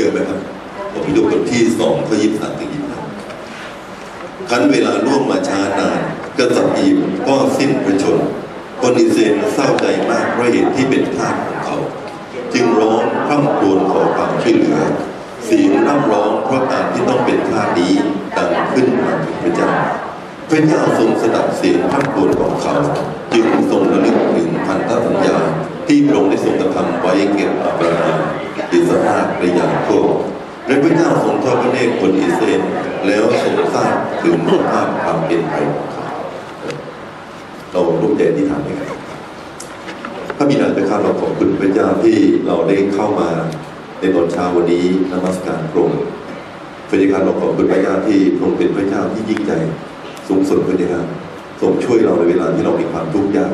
จอไหมครับผมพิจบทที่สองข้อยี่สิบสามถึงยี่สิบห้าคันเวลาล่วงมาช้านานกษัตริย์อียิปต์ก็สิ้นพระชนม์คนอิสราเอลเศร้าใจมากเพราะเหตุที่เป็นทาสของเขา จึงร้องร่ำครวญขอความช่วยเหลือเสียงร่ำร้องเพราะการที่ต้องเป็นทาสนี้ดังขึ้นมาถึงพระเจ้าพระเจ้าทรงสดับเสียงร่ำครวญของเขา จึงทรงระลึกถึงพันธสัญญาที่พระองค์ได้ทรงกระทำไว้แก่อับราฮั อิสราเอลและยาโคบและพระเจ้าทรงทอดพระเนตรคนอิสเอลแล้วทรงทราบถึงสภาพความเป็นไปของเขาเราร่วมใจที่ทำด้วยกันพระบิดาเจ้าข้าเราขอบคุณพระเจ้าที่เราได้เข้ามาในตอนเช้าวันนี้นมัสการพระองค์พระเจ้าเราขอบคุณพระเจ้าที่พระองค์เป็นพระเจ้าที่ยิ่งใหญ่สูงสุดพระเจ้าทรงช่วยเราในเวลาที่เรามีความทุกข์ยาก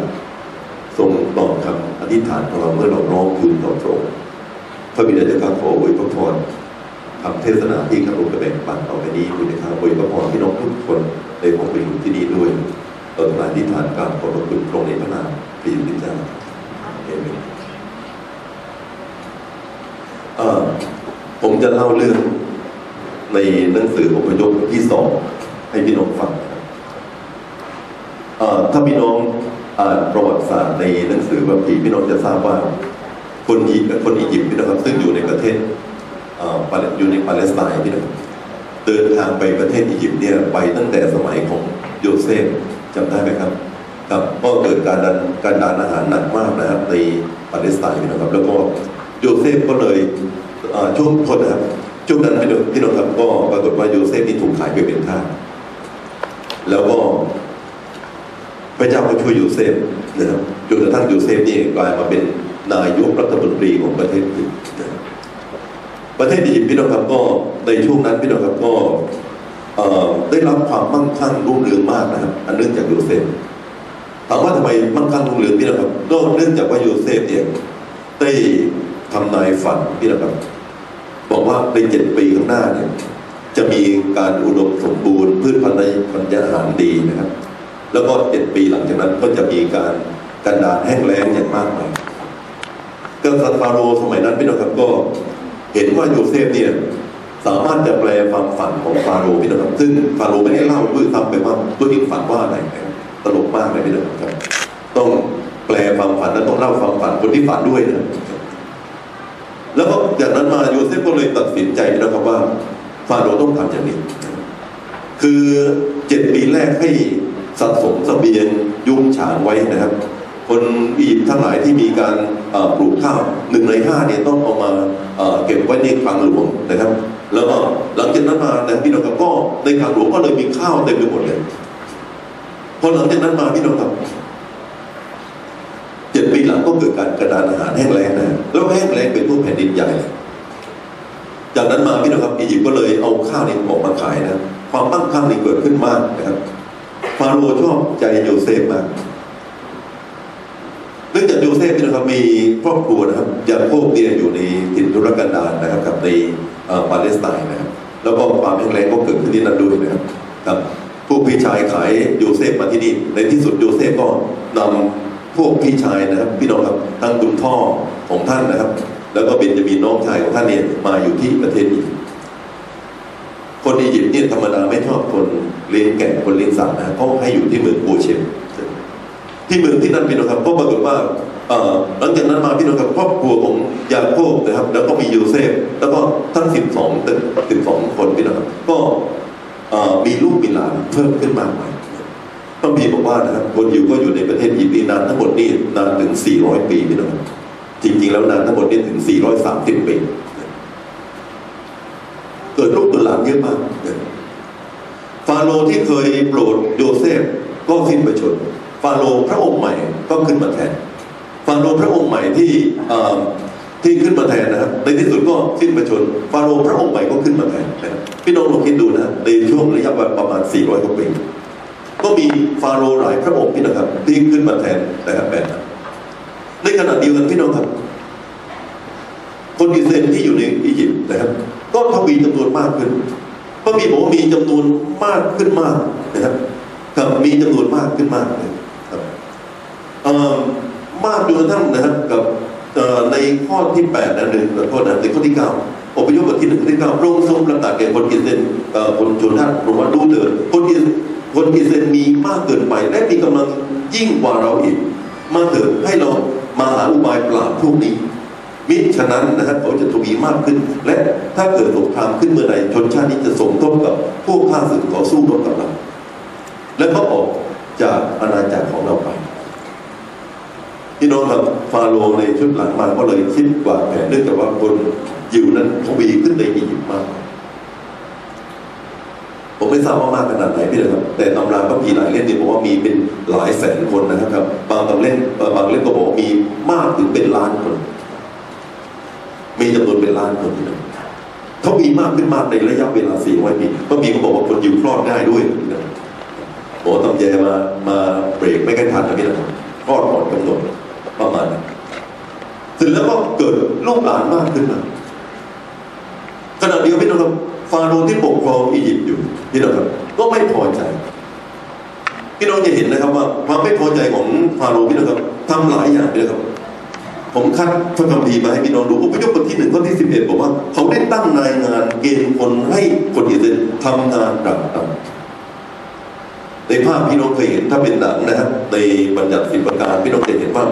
ทรงตอบคำอธิษฐานของเราเมื่อเราร้องทูลต่อพระองค์ พระบิดาเจ้าข้าขออวยพระพรคำเทศนาที่ข้าพเจ้าแบ่งปันต่อไปนี้คุณนะครับอวยพระพรพี่น้องทุกคนในของประโยชน์ที่นี่ด้วยเราต้องการอธิษฐานการขอบพระคุณพระองค์ในพระนามพระเยซูเจ้าเอเมนผมจะเล่าเรื่องในหนังสืออพยพที่สองให้พี่น้องฟังถ้าพี่น้องอ่านประวัติศาสตร์ในหนังสือแบบพีพี่น้องจะทราบว่า คนอีคนอียิปต์พี่นะครับซึ่งอยู่ในประเทศอ่าอยู่ในปาเลสไตน์พี่นะครับเดินทางไปประเทศอียิปต์เนี่ยไปตั้งแต่สมัยของโยเซฟจำได้ไหมครับครับก็เกิดการดันการดานอาหารหนักมากนะครับในปาเลสไตน์นะครับ แล้วก็โยเซฟก็เลยช่วงโทษนะครับช่วงนั้นพี่น้องพี่น้องครับก็ปรากฏว่าโยเซฟนี่ถูกขายไปเป็นทาสแล้วก็พระเจ้าก็ช่วยโยเซฟนะครับจนกระทั่งโยเซฟนี่กลายมาเป็น นายกรัฐมนตรีของประเทศอียิปต์นประเทศอียิปต์พี่น้องครับก็ในช่วงนั้นพี่น้องครับก็ได้รับความมั่งคั่งรุ่งเรืองมากนะครับอันเนื่องจากโยเซฟถามว่าทำไมมั่งคั่งรุ่งเรืองพี่นะครับก็เนื่องจากว่าโยเซฟเนี่ยได้ทำนายฝันพี่นะครับ บอกว่าในเจ็ดปีข้างหน้าเนี่ยจะมีการอุดมสมบูรณ์พืชพันธุ์พันธุ์อาหารดีนะครับ แล้วก็เจ็ดปีหลังจากนั้นก็จะมีการกันดารแห้งแล้งอย่างมากมาย กษัตริย์ฟาโรห์สมัยนั้นพี่นะครับก็เห็นว่าโยเซฟเนี่ยสามารถจะแปลความฝันของฟาโรห์พี่นะครับซึ่งฟาโรห์ไม่ได้เล่าด้วยซ้ำไปว่าตัวเองฝันว่าอะไรนะตลกมากเลยพี่น้องครับ ต้องแปลความฝันและต้องเล่าความฝันคนที่ฝันด้วยนะแล้วก็จากนั้นมาโยเซฟก็เลยตัดสินใจนะครับว่าฟาโรห์ต้องทำอย่างนี้ คือเจ็ดปีแรกให้สะสมเสบียงยุ่งฉางไว้นะครับ คนอียิปต์ทั้งหลายที่มีการปลูกข้าวหนึ่งในห้าเนี่ยต้องเอามาเก็บไว้ในคลังหลวงนะครับ แล้วก็หลังจากนั้นมานะพี่น้องครับก็ในคลังหลวงก็เลยมีข้าวเต็มไปหมดเลยพอหลังจากนั้นมาพี่น้องครับเจ็ดปีหลังก็เกิดการกระดานอาหารแห้งแล้งนะแล้วแห้งแล้งเป็นทั่วแผ่นดินใหญ่จากนั้นมาพี่น้องครับอียิปต์ก็เลยเอาข้าวนี้ออกมาขายนะความตั้งคั่งนี่เกิดขึ้นมากนะครับฟาโรห์ชอบใจโยเซฟมาก เนื่องจากโยเซฟพี่น้องครับมีครอบครัวนะครับยาโคบเนี่ยอยู่ในถิ่นทุรกันดารนะครับกับในปาเลสไตน์นะครับ แล้วก็ความแห้งแล้งก็เกิดขึ้นที่นั่นด้วยนะครับครับพวกพี่ชายขายโยเซฟมาที่นี่ในที่สุดโยเซฟก็นำพวกพี่ชายนะครับ พี่น้องครับทั้งคุณพ่อของท่านนะครับ แล้วก็เบนจามินน้องชายของท่านเนี่ยมาอยู่ที่ประเทศอียิปต์คนอียิปต์เนี่ยธรรมดาไม่ชอบคนเลี้ยงแกะคนเลี้ยงสัตว์นะเขาให้อยู่ที่เมืองโกเชน ที่เมืองที่นั่นพี่น้องครับก็ปรากฏว่าหลังจากนั้นมาพี่น้องครับครอบครัวของยาโคบนะครับ แล้วก็มีโยเซฟ แล้วก็ทั้งสิบสองสิบสองคนพี่น้องครับก็มีลูกมีหลานเพิ่มขึ้นมากมายพระบีบอกว่านะครับคนอยู่ก็อยู่ในประเทศอียิปต์นี่นานทั้งหมดนี่นานถึง 400 ปีพี่น้องครับจริงๆ แล้วนานทั้งหมดนี่ถึง 430 ปีเกิดลูกเกิดหลานเยอะมากฟาโรห์ที่เคยโปรดโยเซฟก็สิ้นประชนาโรห์พระองค์ใหม่ก็ขึ้นมาแทนฟาโรห์พระองค์ใหม่ที่ที่ขึ้นมาแทนนะครับในที่สุดก็สิ้นประชนฟาโรห์พระองค์ใหม่ก็ขึ้นมาแทนนะพี่น้องลองคิดดูนะในช่วงระยะเวลาประมาณ 400กว่าปีก็มีฟาโรห์หลายพระองค์พี่นะครับที่ขึ้นมาแทนนะครับแบบนั้นในขณะเดียวกันพี่น้องครับ คนอิสราเอลที่อยู่ในอียิปต์นะครับ ก็ทวีจำนวนมากขึ้นพระบีบอกว่ามีจำนวนมากขึ้นมากนะครับครับมีจำนวนมากขึ้นมากเลย มากจนกระทั่งนะครับกับในข้อที่แปดนะหนึ่งขอโทษนะในข้อที่เก้าอพยพบทที่หนึ่งที่เก้าพระองค์ทรงประกาศแก่คนอิสราเอลเอ่อคนชนชาติบอกว่าดูเถิดคนอิสคนอิเอลมีมากเกินไปและมีกำลังยิ่งกว่าเราอีก มาเถิดให้เรามาหาอุบายปราบพวกนี้มิฉะนั้นนะครับเขาจะทวีมากขึ้น และถ้าเกิดสงครามขึ้นเมื่อใดชนชาตินี้จะสมทบกับพวกข้าศึกต่อสู้รบกับเราและก็ออกจากอาณาจักรของเราไป พี่น้องครับฟาโรในชุดหลังมาก็เลยคิดกว่าแผนเนื่องจากว่าคนยิวนั้นทวีขึ้นในอียิปต์มาก ผมไม่ทราบว่ามากขนาดไหนพี่นะครับ แต่ตำราพระพีหลายเล่มเนี่ยบอกว่ามีเป็นหลายแสนคนนะครับ บางตำเล่มบางเล่มก็บอกว่ามีมากถึงเป็นล้านคน มีจำนวนเป็นล้านคนพี่น้องเขามีมากขึ้นมากในระยะเวลาสี่ร้อยปีพระพีก็บอกว่าคนยิวคลอดง่ายด้วยน้องโอ้ตำแยมามาเบรกไม่ค่อยทันนะพี่นะครับคลอดก่อนกำหนด ประมาณนั้นเสร็จแล้วก็เกิดลูกหลานมากขึ้นมาขณะเดียวพี่น้องครับฟาโรห์ที่ปกครองอียิปต์อยู่พี่น้องครับก็ไม่พอใจพี่น้องจะเห็นนะครับว่าความไม่พอใจของฟาโรห์พี่น้องครับทำหลายอย่างพี่น้องครับ ผมคัดพระคัมภีร์มาให้พี่น้องดูอพยพบทที่หนึ่งข้อที่สิบเอ็ดบอกว่า เขาได้ตั้งนายงานเกณฑ์คนให้คนอิสราเอลทำงานดักตัในภาพพี่น้องเคยเห็นถ้าเป็นหนังนะครับในบัญญัติสิบประการพี่น้องจะเห็นว่า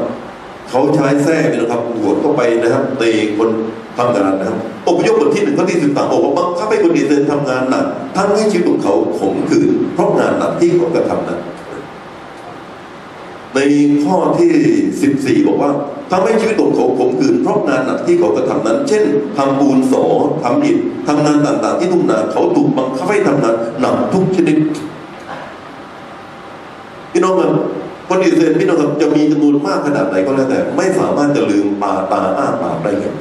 เขาใช้แส้พี่น้องครับหัวเข้าไปนะครับในคนทำงานนะครับอพยพบทที่หนึ่งข้อที่สิบสามบอกว่าบังคับให้คนอิสราเอลทำงานหนักทั้งให้ชีวิตของเขาขมขื่นเพราะงานหนักที่เขากระทำนั้นในข้อที่14บสี่บอกว่าทำให้ชีวิตของเขาขมขื่นเพราะงานหนักที่เขากระทำนั้น เช่นทำปูนสอทำอิฐทำงานต่างๆ ที่ทุ่งนาเขาถูกบังคับให้ทำงานหนักทุกชนิดพี่น้องครับ คนอิสราเอลพี่น้องครับจะมีจำนวนมากขนาดไหนก็แล้วแต่ ไม่สามารถจะลืมปาตาอ้าปากได้เลย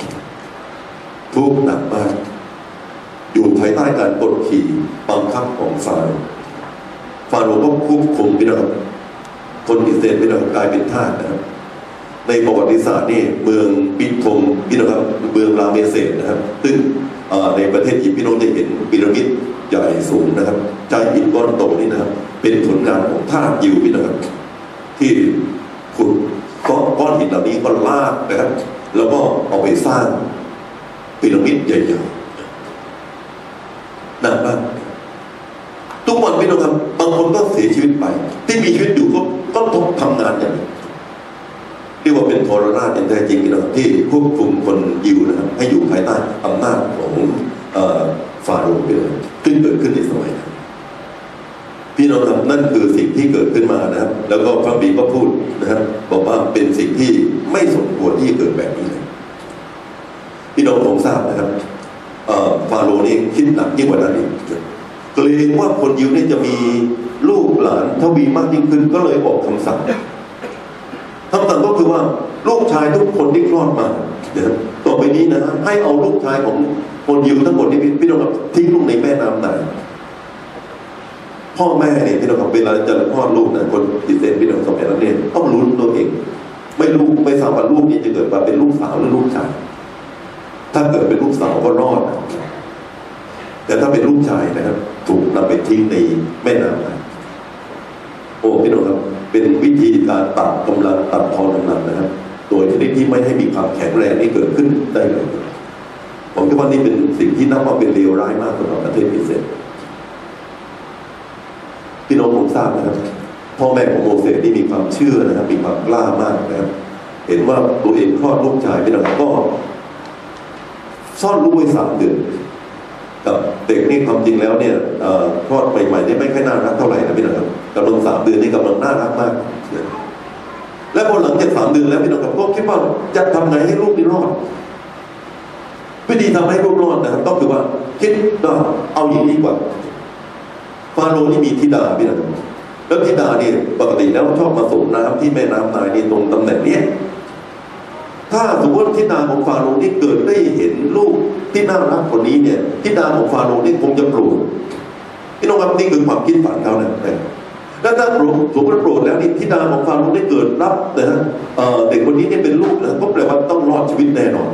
ทุกข์หนักมาก อยู่ภายใต้การกดขี่บังคับของฟาโรห์ฟาโรห์ก็ควบคุมพี่น้องคนอิสราเอลพี่น้องกลายเป็นทาสนะครับในประวัติศาสตร์นี่เมืองปิทงพี่น้องครับเมืองราเมเซสนะครับ ซึ่งในประเทศอียิปต์พี่น้องจะเห็นพีระมิดใหญ่สูงนะครับใจอิฐก้อนโตนี่นะครับ เป็นผลงานของทาสยิวพี่น้องครับ ที่ขุดก้อนก้อนหินเหล่านี้ก็ลากนะครับ แล้วก็เอาไปสร้างพีระมิดใหญ่ๆหนักมากทุกวันพี่น้องครับบางคนก็เสียชีวิตไป ที่มีชีวิตอยู่ก็ก็ต้องทำงานอย่างนี้เรียกว่าเป็นทรราชอย่างแท้จริงน้องที่ควบคุมคนยิวนะครับให้อยู่ภายใต้อำนาจของอ่อฟาโรห์ไปเลยซึ่งเกิดขึ้นในสมัยนั้น พี่น้องครับนั่นคือสิ่งที่เกิดขึ้นมานะครับ แล้วก็พระบีก็พูดนะครับบอกว่าเป็นสิ่งที่ไม่สมควรที่จะเกิดแบบนี้เลยพี่น้องคงทราบนะครับฟาโรห์นี่คิดหนักยิ่งกว่านั้นอีกเกรงว่าคนยิวนี่จะมีลูกหลานทวีมากยิ่งขึ้นก็เลยออกคำสั่งคำสั่งก็คือว่าลูกชายทุกคนที่คลอดมาเดี๋ยวต่อไปนี้นะให้เอาลูกชายของคนยิวทั้งหมดที่พี่น้องครับทิ้งลงในแม่น้ำไหน พ่อแม่เนี่ยพี่น้องครับเวลาจะคลอดลูกนะคนอิสราเอลพี่น้องสมัยนั้นเนี่ยต้องรู้ตัวเอง ไม่รู้ไม่ทราบว่าลูกนี้จะเกิดมาเป็นลูกสาวหรือลูกชายถ้าเกิดเป็นลูกสาวก็รอด แต่ถ้าเป็นลูกชายนะครับ ถูกนำไปทิ้งในแม่น้ำโอ้พี่น้องครับ เป็นวิธีการตัดกำลังตัดทอนกำลังนะครับ โดยชนิดที่ไม่ให้มีความแข็งแรงนี่เกิดขึ้นได้เลยผมคิดว่านี่เป็นสิ่งที่นับว่าเป็นเลวร้ายมากสำหรับประเทศอิสราเอล น้องคงทราบนะครับพ่อแม่ของโมเสสนี่มีความเชื่อนะครับ มีความกล้ามากนะครับ เห็นว่าตัวเองคลอดลูกชายพี่น้องก็ ซ่อนลูกไว้สามเดือนกับเด็กนี่ความจริงแล้วเนี่ยคลอดใหม่ๆนี่ไม่ค่อยน่ารักเท่าไหร่นะพี่น้องครับกำลังสามเดือนนี่กำลังน่ารักมากและพอหลังจากสามเดือนแล้วพี่น้องครับก็คิดว่าจะทำไงให้ลูกนี่รอดวิธีทำให้ลูกรอดนะครับก็คือว่าคิดว่าเอาอย่างนี้ดีกว่า ฟาโรห์นี่มีธิดาพี่น้องครับแล้วธิดาเนี่ยปกติแล้วชอบมาส่งน้ำที่แม่น้ำนายนี่ตรงตำแหน่งเนี้ยถ้าสมมติทิดาของฟาโรห์นี่เกิดได้เห็นลูกที่น่ารักคนนี้เนี่ยทิดาของฟาโรห์นี่คงจะโกรธพี่น้องครับนี่คือความคิดฝันเขานะแล้วถ้าโกรธสมมติโกรธแล้วนี่ทิดาของฟาโรห์ได้เกิดรับนะฮะเออเด็กคนนี้เนี่ยเป็นลูกนะก็แปลว่าต้องรอดชีวิตแน่นอน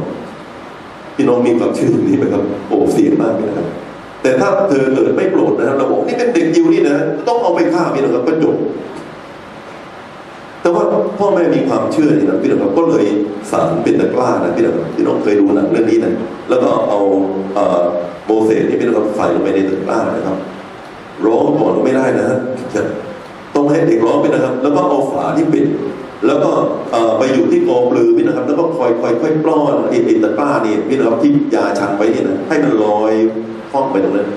พี่น้องมีความเชื่อนี้ไหมครับ โอ้เสียมากเลยนะครับ แต่ถ้าเธอเกิดไม่โกรธนะครับเราบอกนี่เป็นเด็กยิวนี่นะต้องเอาไปฆ่าพี่น้องครับก็จบแต่ว่าพ่อแม่มีความเชื่อนี่นะพี่น้องครับก็เลยสารเป็นตะกร้านะพี่น้องครับพี่น้องเคยดูหนังเรื่องนี้นะแล้วก็เอาโมเสสนี่พี่น้องครับใส่ลงไปในตะกร้านะครับ ร้องก่อนไม่ได้นะฮะจะต้องให้เด็กร้องไปนะครับ แล้วก็เอาฝาที่ปิดแล้วก็ไปอยู่ที่กองปลือพี่นะครับ แล้วก็คอยคอยค่อยปล้อนไอ้ไอ้ตะกร้านี่พี่นะครับที่ยาชันไว้เนี่ยนะให้มันลอย คล่องไปตรงนั้น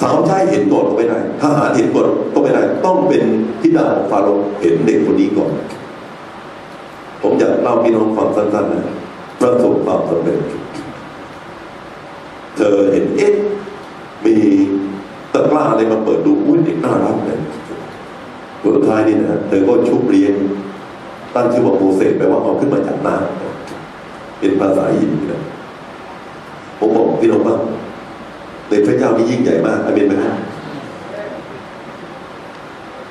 สาวใช้เห็นก่อนก็ไม่ได้ทหารเห็นก่อนก็ไม่ได้ ต้องเป็นทิดาของฟาโรห์เห็นเด็กคนนี้ก่อน ผมอยากเล่าพี่น้องฟังสั้นๆนะประสบความสำเร็จเธอเห็นเอ๊ะมีตะกร้าอะไรมาเปิดดูอุ้ยเด็กน่ารักเลยผลสุดท้ายนี่นะเธอก็ชุบเลี้ยงตั้งชื่อว่าโมเสสแปลว่าเอาขึ้นมาจากน้ำเป็นภาษาอินนะผมบอกพี่น้องว่า ในพระเจ้านี่ยิ่งใหญ่มากอาเมนไหมครับ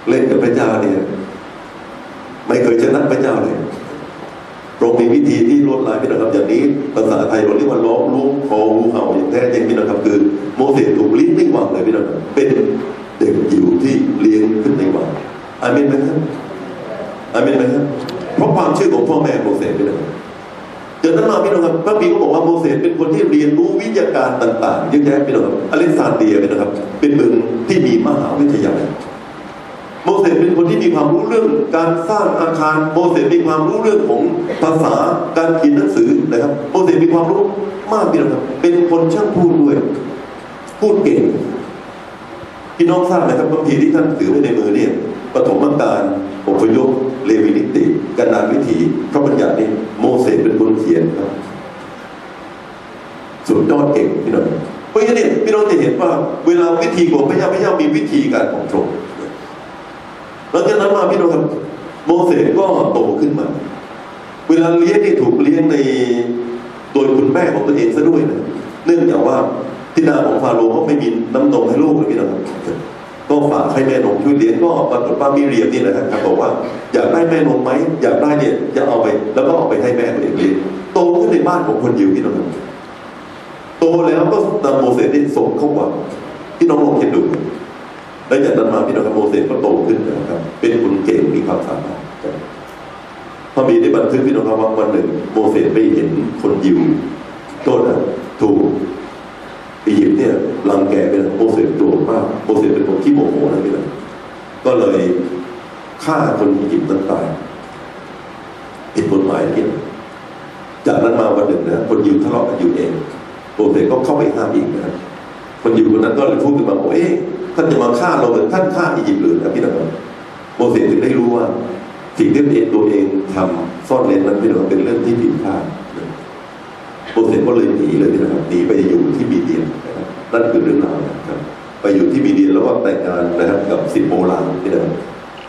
เล่นกับพระเจ้าเนี่ย ไม่เคยชนะพระเจ้าเลยพระองมีวิธีที่ลวดลายพี่นะครับอย่างนี้ภาษาไทยเราเรียกว่าล้อมล้วงคองูเห่าอย่างแท้จริงพี่นะครับคือ โมเสสถูกลิ้นไม่วางเลยพี่นะครับเป็นเด็กจิ๋วที่เลี้ยงขึ้นในวังอาเมนไหมครับอาเมนไหมครับเพราะความเชื่อของพ่อแม่โมเสสพี่นะครับ จากนั้นมาพี่น้องครับพระบีก็บอกว่าโมเสสเป็นคนที่เรียนรู้วิทยาการต่างๆเยอะแยะพี่น้องครับอเล็กซานเดียพี่นะครับ เป็นเมืองที่มีมหาวิทยาลัยโมเสสเป็นคนที่มีความรู้เรื่องการสร้างอาคารโมเสสมีความรู้เรื่องของภาษาการเขียนหนังสือนะครับโมเสสมีความรู้มากพี่น้องครับ เป็นคนช่างพูดด้วย พูดเก่งพี่น้องทราบไหมครับบางทีที่ท่านถือไว้ในมือเนี่ยปฐมกาล อพยพเลวีนิติกันดารวิถีพระบัญญัตินี่โมเสสเป็นคนเขียนครับสุดยอดเก่งพี่น้องเพราะฉะนั้นพี่น้องจะเห็นว่า เวลาวิธีของพระเจ้าพระเจ้ามีวิธีการของพระองค์หลังจากนั้นมาพี่น้องครับ โมเสสก็โตขึ้นมา เวลาเลี้ยงนี่ถูกเลี้ยงในโดยคุณแม่ของตัวเองซะด้วยนะเนื่องจากว่าที่นาของฟาโรห์ก็ไม่มีน้ำนมให้ลูกเลยพี่น้องครับ ก็ฝากให้แม่นมช่วยเลี้ยงก็ปรากฏว่ามิเรียมนี่นะครับบอกว่าอยากได้แม่นมไหมอยากได้เนี่ยจะเอาไปแล้วก็เอาไปให้แม่ตัวเองเลี้ยงโตขึ้นในบ้านของคนยิวพี่น้องครับโตแล้วก็นำโมเสสได้ส่งเข้าวังพี่น้องลองคิดดูแล้วจากนั้นมาพี่น้องครับโมเสสก็โตขึ้นนะครับ เป็นคนเก่งมีความสามารถพระมีได้บันทึกพี่น้องครับว่าวันหนึ่ง โมเสสไปเห็นคนยิวโทษนะถูก อียิปต์เนี่ยรังแกเป็นโมเสสโกรธมากโมเสสเป็นคนที่โมโหนะพี่น้องก็เลยฆ่าคนอียิปต์นั้นตายผิดกฎหมายพี่น้องจากนั้นมาวันหนึ่งนะคนยิวทะเลาะกันอยู่เองโมเสสก็เข้าไปห้ามอีกนะคนยู่คนนั้นก็เลยพูดขึ้นมาบอกเอ๊ะท่านจะมาฆ่าเราเหมือนท่านฆ่าอียิปต์หรือนะพี่น้องโมเสสถึงได้รู้ว่าสิ่งที่ตัวเองตัวเองทำซ่อนเร้นนั้นพี่น้องเป็นเรื่องที่ผิดพลาด โมเสสก็เลยหนีเลยพี่น้องหนีไปอยู่ที่มีเดียนนะครับนั่นคือเรื่องราวนะครับไปอยู่ที่มีเดียนแล้วก็แต่งงานนะครับกับสิบโบราณพี่น้อง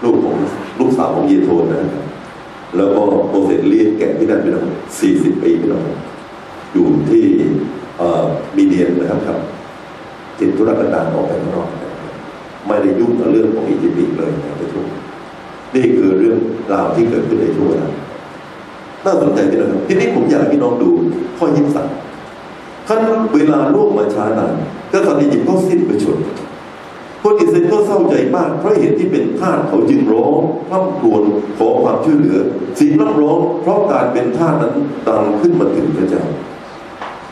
ลูกของลูกสาวของเยโทนนะครับแล้วก็โมเสสเลี้ยงแกะที่นั่นพี่น้องสี่สิบปีพี่น้องอยู่ที่เอ่อมีเดียนนะครับครับจิตธุรกันดารออกไปข้างนอกนะครับไม่ได้ยุ่งกับเรื่องของอียิปต์เลยนะในช่วงนี่คือเรื่องราวที่เกิดขึ้นในช่วงนั้น น่าสนใจที่นะครับทีนี้ผมอยากให้พี่น้องดูข้อยี่สิบสามขั้นเวลาล่วงมาช้านานกษัตริย์อียิปต์ก็สิ้นประชนคนอิสราเอลก็เศร้าใจมากเพราะเหตุที่เป็นทาสเขาจึงร้องพร่ำครวญขอความช่วยเหลือสียงร้องร้องเพราะการเป็นทาสนั้นดังขึ้นมาถึงพระเจ้า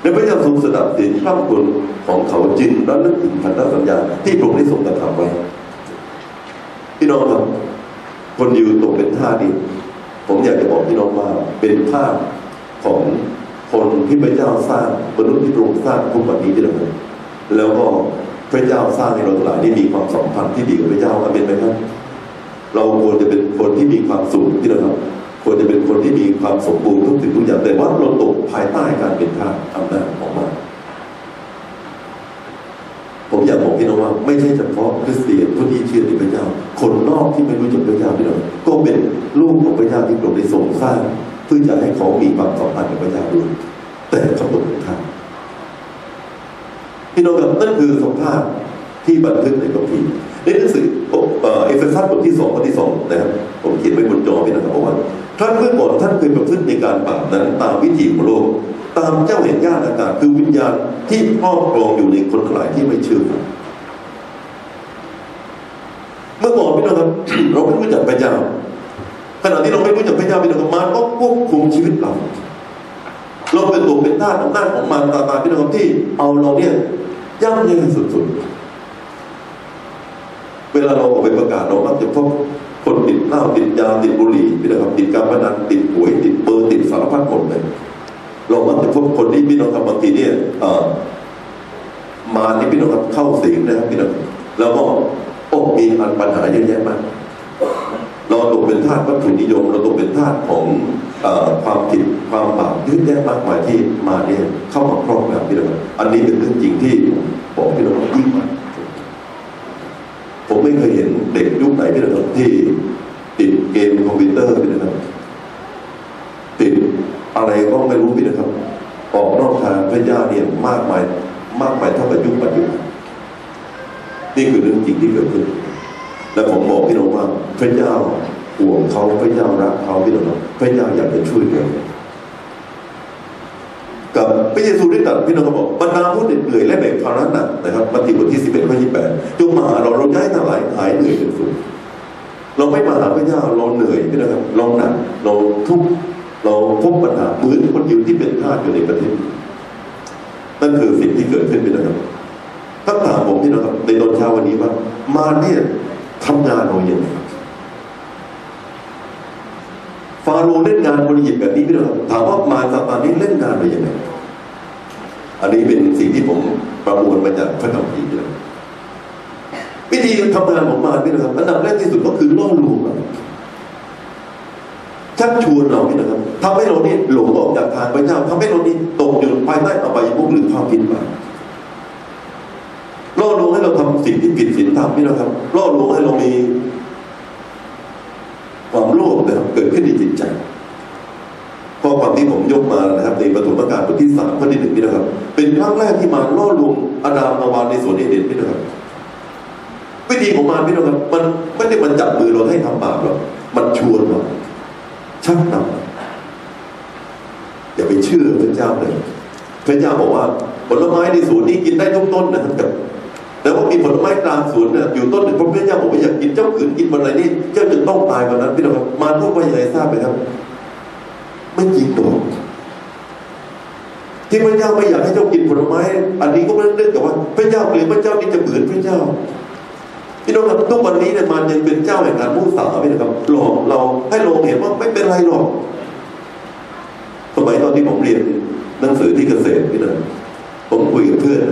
และพระเจ้าทรงสดับเสียงร่ำครวญของเขาจึงระลึกถึงพันธสัญญาที่พระองค์ได้ทรงกระทำไว้พี่น้องครับคนยิวตกเป็นท่าสนี่ ผมอยากจะบอกพี่น้องว่าเป็นท่าสของคนที่พระเจ้าสร้างมนุษย์ที่พระองค์สร้างทุกวันนี้ที่เราแล้วก็พระเจ้าสร้างให้เราทั้งหลายได้มีความสัมพันธ์ที่ดีกับพระเจ้าอาเมนไหมครับ เราควรจะเป็นคนที่มีความสุขที่เราทำควรจะเป็นคนที่มีความสมบูรณ์ทุกสิ่งทุกอย่างแต่ว่าเราตกภายใต้การเป็นทาสอำนาจของมัน ผมอยากบอกพี่น้องว่าไม่ใช่เฉพาะคริสเตียนผู้ที่เชื่อในพระเจ้า คนนอกที่ไม่รู้จักพระเจ้าพี่น้องก็เป็นลูกของพระเจ้าที่พระองค์ได้ทรงสร้างเพื่อจะให้เขามีความสัมพันธ์กับพระเจ้าด้วยแต่เขาตกเป็นทาสพี่น้องครับนั่นคือสภาพที่บันทึกในคัมภีร์ในหนังสือเอเฟซัสบทที่สองบทที่สองนะครับผมเขียนไว้บนจอพี่นะครับบอกว่าท่านเมื่อก่อนท่านเคยประพฤติในการบาปนั้นตามวิถีของโลก ตามเจ้าแห่งญาติอากาศคือวิญญาณที่ครอบครองอยู่ในคนหลายที่ไม่เชื่อเมื่อก่อนพี่น้องครับเราไม่รู้จักพระเจ้าขขณะที่เราไม่รู้จักพระเจ้าพี่น้องครับมารก็ควบคุมชีวิตเราเราเป็นตัวเป็นทาสอำนาจของมารตาตาพี่น้องครับที่เอาเราเนี่ยย่ำแย่สุดๆเวลาเราออกไปประกาศเรามักจะพบคนติดเหล้าติดยาติดบุหรี่พี่น้องครับติดการพนันติดหวยติดเบอร์ติดสารพัดหมดเลย เรามักจะพบคนที่พี่น้องครับบางทีเนี่ยมาที่พี่น้องครับเข้าสิงนะครับพี่น้องแล้วก็โอ้มีปัญหาเยอะแยะมากเราตกเป็นทาสวัตถุนิยม เราตกเป็นทาสของอความผิดความบาปเยอะแยะมากมายที่มาเนี่ยเข้ามาครอบงำพี่น้องอันนี้เป็นเรื่องจริงที่ผมบอกพี่น้องยิ่งมากผมไม่เคยเห็นเด็กยุคไหนพี่น้องที่ติดเกมคอมพิวเตอร์พี่น้องติด อะไรก็ไม่รู้พี่น้องออกนอกทางพระเจ้าเนี่ยมากมาย มากมายเท่ากับยุคปัจจุบันนี่คือเรื่องจริงที่เกิดขึ้น และผมบอกพี่น้องว่าพระเจ้าห่วงเขาพระเจ้ารักเขาพี่น้องพระเจ้าอยากจะช่วยเหลือกับพระเยซูได้ตรัสพี่น้องเขาบอกบรรดาผู้เหน็ดเหนื่อยและแบกภาระหนักนะครับมัทธิวบทที่11ข้อ28จงมาหาเราเราย้ายทั้งหลายหายเหนื่อยเป็นสุขเราไม่มาหาพระเจ้าเราเหนื่อยพี่น้องครับเราหนักเราทุกข์ เราพบปัญหาเหมือนคนยิวที่เป็นทาสอยู่ในประเทศนั่นคือสิ่งที่เกิดขึ้นพี่น้องครับถ้าถามผมพี่น้องครับในตอนเช้าวันนี้ว่า มาเนี่ยทำงานเราอย่างไรฟาโรเล่นงานบริยิตแบบนี้พี่น้องครับถามว่ามาซาตานนี้เล่นงานเราอย่างไรอันนี้เป็นสิ่งที่ผมประมวลมาจากพระคัมภีร์พี่น้องวิธีทำงานของมารพี่น้องครับอันดับแรกที่สุดก็คือล่อลวงเรา ชักชวนเราพี่นะครับทำให้เรานี่หลงออกจากทางพระเจ้าทำให้เรานี่ตกอยู่ภายใต้อบายมุขหรือความผิดบาปล่อลวงให้เราทำสิ่งที่ผิดศีลธรรมนี่นะครับล่อลวงให้เรามีความโลภนะครับเกิดขึ้นในจิตใจข้อความที่ผมยกมานะครับ ในปฐมกาลบทที่สามข้อที่หนึ่งนี่นะครับ เป็นครั้งแรกที่มาล่อลวงอาดามอาวานในสวนเอเดนนี่นะครับวิธีของมารพี่น้องครับ มันไม่ได้มันจับมือเราให้ทำบาปหรอกมันชวนเรา ชักนำอย่าไปเชื่อพระเจ้าเลย พระเจ้าบอกว่า ผลไม้ในสวนนี้กินได้ทุกต้นนะครับแต่ว่ามีผลไม้กลางสวนเนี่ยอยู่ต้นหนึ่งพระเจ้าบอกว่าอยากกินเจ้าขืนกินวันไหนนี่เจ้าจะต้องตายวันนั้นพี่น้องมารพูดว่าอย่างไรทราบไหมครับไม่จริงหรอกที่พระเจ้าไม่อยากให้เจ้ากินผลไม้ อันนี้ก็ไม่ได้เนื่องจากว่า พระเจ้าหรือพระเจ้านี่จะเหมือนพระเจ้า พี่น้องครับทุกวันนี้เนี่ยมันยังเป็นเจ้าแห่งการมุ่งสาพี่นะครับหลอกเราให้เราเห็นว่าไม่เป็นไรหรอกสมัยตอนที่ผมเรียนหนังสือที่เกษตรพี่นะผมคุยกับเพื่อน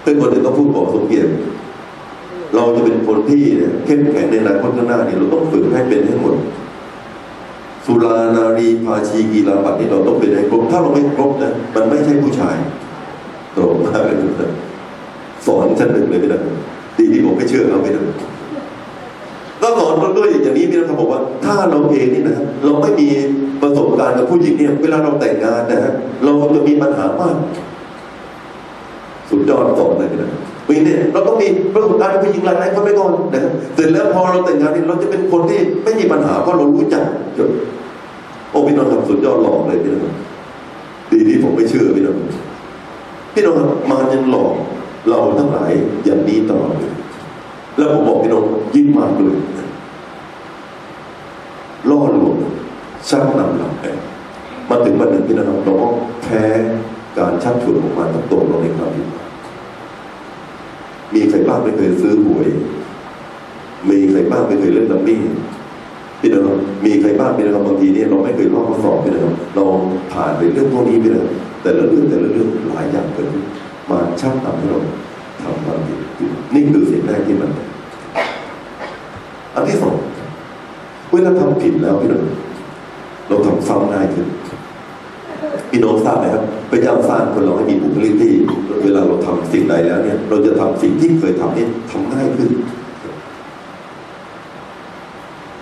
เพื่อนคนหนึ่งก็พูดบอกสมเกียรติเราจะเป็นคนที่เนี่ยเข้มแข็งในอนาคตข้างหน้าเนี่ยเราต้องฝึกให้เป็นให้หมดสุรานารีภาชีกีฬาบัตนี่เราต้องเป็นให้ครบถ้าเราไม่ครบนะมันไม่ใช่ผู้ชายโตมากเลยนะ สอนชั้นหนึ่งเลยพี่นะดีที่ผมไม่เชื่อเขาไม่ได้ก็สอนคนด้วยอย่างนี้พี่นะครับบอกว่า ถ้าเราเองนี่นะเราไม่มีประสบการณ์กับผู้หญิงเนี่ย เวลาเราแต่งงานนะฮะเราจะมีปัญหามากสุดยอดสอนเลยพี่นะวีเนี่ยเราต้องมีประสบการณ์กับผู้หญิงหลายๆคนไปก่อนนะเสร็จแล้วพอเราแต่งงานนี่เราจะเป็นคนที่ไม่มีปัญหาเพราะเรารู้จักจบโอ้พี่น้องครับสุดยอดหลอกเลยพี่น้องดีที่ผมไม่เชื่อพี่น้องพี่น้องครับมายังหลอก เราทั้งหลายอย่างนี้ตลอดเลยแล้วผมบอกพี่น้องยิ่งมากเลยล่อลวงชักนำเราไปมาถึงวันหนึ่งพี่น้องเราก็แพ้การชักชวนของมันต้องตกลงในความผิดมีใครบ้างไม่เคยซื้อหวย มีใครบ้างไม่เคยเล่นลัมมี่พี่น้องมีใครบ้างพี่น้องบางทีเนี่ยเราไม่เคยลอกข้อสอบพี่น้องเราผ่านไปเรื่องพวกนี้พี่น้องแต่ละเรื่องแต่ละเรื่องหลายอย่างเกิดขึ้น มาชักนำให้เราทำความผิดนี่คือสิ่งแรกที่มันอันที่สองเวลาทำผิดแล้วพี่น้องเราทำซ้ำง่ายขึ้นพี่น้องทราบไหมครับพระเจ้าสร้างคนเราให้มีบุคลิกที่เวลาเราทำสิ่งใดแล้วเนี่ย เราจะทำสิ่งที่เคยทำเนี่ยทำง่ายขึ้น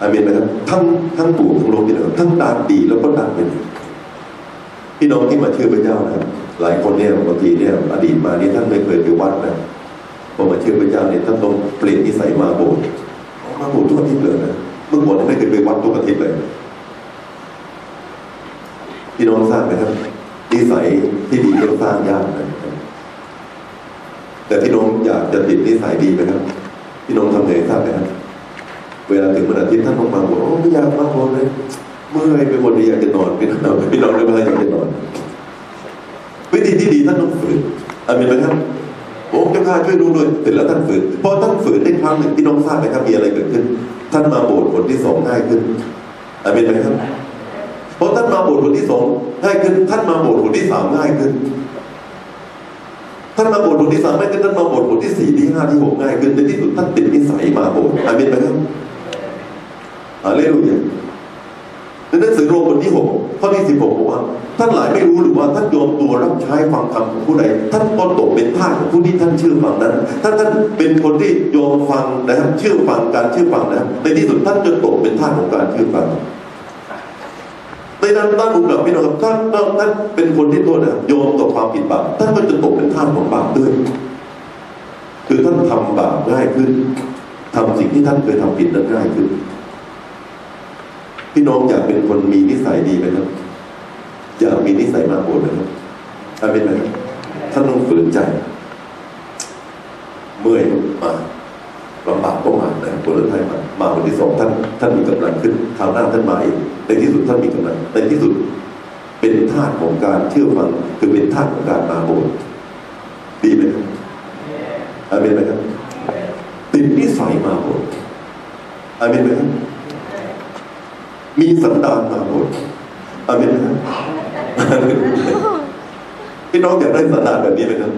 อาเมนไหมครับทั้งทั้งปู่ทั้งลมพี่น้องทั้งดานดีแล้วก็ดานเป็นพี่น้องที่มาเชื่อพระเจ้านะครับ หลายคนเนี่ยบางทีเนี่ยอดีตมานี่ท่านไม่เคยไปวัดนะพอมาเชื่อพระเจ้าเนี่ยท่านต้องเปลี่ยนนิสัยมาโบสถ์มาโบสถ์ทุกอาทิตย์เลยนะเมื่อก่อนไม่เคยไปวัดทุกอาทิตย์เลยพี่น้องทราบไหมครับนิสัยที่ดีต้องสร้างยากนะแต่พี่น้องอยากจะติดนิสัยดีไหมครับพี่น้องทำไงทราบไหมครับเวลาถึงวันอาทิตย์ท่านต้องมาบอกโอ้ไม่อยากมาโบสถ์เลยเมื่อยไปหมดเลยอยากจะนอนพี่น้องพี่น้องเลยว่าอยากจะนอน วิธี ที่ดีท่านต้องฝืนอามีนไหมครับโอ้เจ้าข้าช่วยดูหน่อยเสร็จแล้วท่านฝืนพอท่านฝืนได้ครั้งหนึ่งพี่น้องทราบไหมครับมีอะไรเกิดขึ้น ท่านมาโบสถ์ผลที่สองง่ายขึ้นอามีนไหมครับพอท่านมาโบสถ์ผลที่สองง่ายขึ้น ท่านมาโบสถ์ผลที่สามง่ายขึ้นท่านมาโบสถ์ผลที่สามง่ายขึ้นท่านมาโบสถ์ผลที่สี่ที่ห้าที่หกง่ายขึ้นในที่สุดท่านติดนิสัยมาโบสถ์อามีนไหมครับอาเลลูยาในหนังสือโรมบทที่หก ข้อที่สิบหกบอกว่าท่านหลายไม่รู้หรือว่าท่านโยมตัวรับใช้ฟังคำของผู้ใดท่านก็ตกเป็นทาสของผู้ที่ท่านเชื่อฟังนั้นถ้าท่านเป็นคนที่โยมฟังนะครับเชื่อฟังการเชื่อฟังนะในที่สุดท่านจะตกเป็นทาสของการเชื่อฟังในนั้นท่านอุกับพี่น้องครับท่านท่านเป็นคนที่โทษนะโยมต่อความผิดบาปท่านก็จะตกเป็นทาสของบาปด้วยคือท่านทำบาปง่ายขึ้นทำสิ่งที่ท่านเคยทำผิดนั้นง่ายขึ้น พี่น้องอยากเป็นคนมีนิสัยดีไหมครับอยากมีนิสัยมากโกรธไหมครับถ้าเป็นไหมท่านต้องฝืนใจ เมื่อยมาลำบากก็มาแต่ผลท้ายมามาวันที่สองท่าน ท่านมีกำลังขึ้นคราวหน้าท่านมาเองในที่สุดท่านมีกำลังในที่สุดเป็นธาตุของการเชื่อฟังคือเป็นธาตุของการมาโบสถ์ดีไหมครับอาเมนไหมครับติดนิสัยมาโบสถ์อาเมนไหมครับ มีสันดานมาหมดอาเมนไหมครับพี่น้องอยากได้สันดานแบบนี้ไหมครับ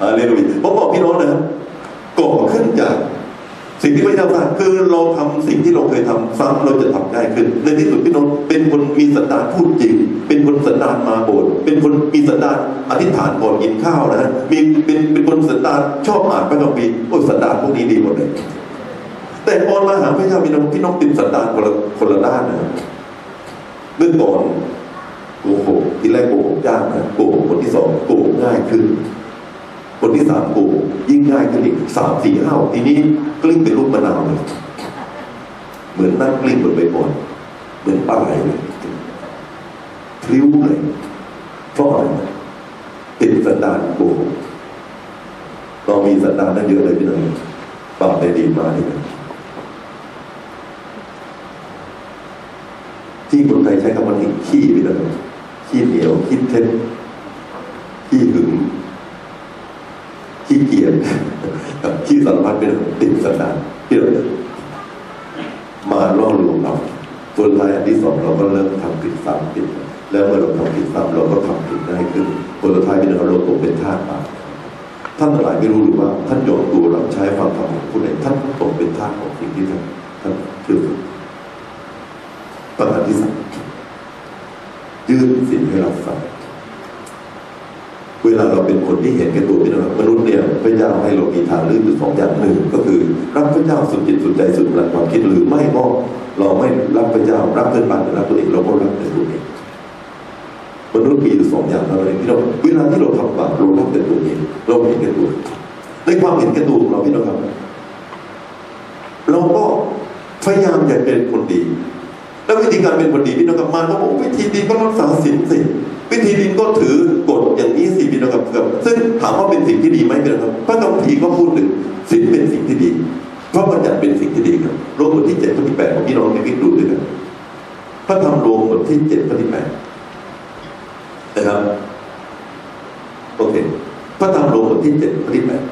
อาเลลูยาผมบอกพี่น้องนะก่อขึ้นจากสิ่งที่พระเจ้าสร้างคือเราทำสิ่งที่เราเคยทำซ้ำเราจะทำง่ายขึ้น ในที่สุดพี่น้องเป็นคนมีสันดานพูดจริง เป็นคนสันดานมาโบสถ์เป็นคนมีสันดานอธิษฐานก่อนกินข้าวนะฮะมีเป็นเป็นคนสันดานชอบอ่านพระคัมภีร์โอ้สันดานพวกนี้ดีหมดเลย แต่ก่อนมาหาพระเจ้าพี่น้องพี่น้องติดสันดานคนละคนละด้านนะเมื่อก่อนโกหกที่แรกโกหกยากนะโกหกคนที่สองโกหกง่ายขึ้น คนที่สามโกหกยิ่งง่ายขึ้นอีกสามสี่ห้าทีนี้กลิ้งเป็นลูกมะนาวเลยเหมือนนั่งกลิ้งบนใบก่อนเหมือนปลาไหลเลยพลิ้วเลยเพราะอะไรติดสันดานโกหกเรามีสันดานนั่นเยอะเลยพี่น้องบาปในดีมาเนี่ยที่คนไท ยใช้คำว่าขี้ไปเลยขี้เหนียวขี้เท็จขี้หึงขี้เกียจขี้สารพัดเป็นติดสนานที่เรามาล่อลวงเราตัวท้ายอันที่สองเราก็เริ่มทำผิดซ้ำผิดแล้วเมื่อเราทำผิดซ้ำเราก็ทำผิดได้ขึ้นตัวท้ายเป็นเราตกเป็นทาสบาปท่านหลายไม่รู้หรือว่า ท่านยอมตัวรับใช้ฟังคำของผู้ใดท่านตกเป็นทาสของสิ่งที่ท่านท่านเชื่อประการที่สาม ยื่นสิ่งให้เราฟังเวลาเราเป็นคนที่เห็นแก่ตัวพี่น้องมนุษย์เนี่ยพระเจ้าให้เรามีทางเลือกอยู่สองอย่างหนึ่งก็คือ รับพระเจ้าสุดจิตสุดใจสุดพลังความคิดหรือไม่ก็เราไม่รับพระเจ้ารับเพื่อนบ้านรับตัวเองเราก็รับแต่ตัวเองมนุษย์มีอยู่สองอย่างเท่านั้นพี่น้องเวลาที่เราทำบาปเรารับแต่ตัวเองเราเห็นแก่ตัวในความเห็นแก่ตัวของเราพี่น้องครับเราก็พยายามอยากเป็นคนดี แล้ววิธีการเป็นคนดีพี่น้องครับมาก็บอกวิธีดีก็รักษาศีลสิวิธีดีก็ถือกฎอย่างนี้สิพี่น้องครับครับซึ่งถามว่าเป็นสิ่งที่ดีไหมพี่น้องครับพระคัมภีร์ก็พูดถึงศีลเป็นสิ่งที่ดีพระบัญญัติเป็นสิ่งที่ดีครับโลกบทที่เจ็ดข้อที่แปดของพี่น้องในวิดูด้วยกันพระธรรมโลมบทที่เจ็ดข้อที่แปดนะครับโอเคพระธรรมโลมบทที่เจ็ดข้อที่แปด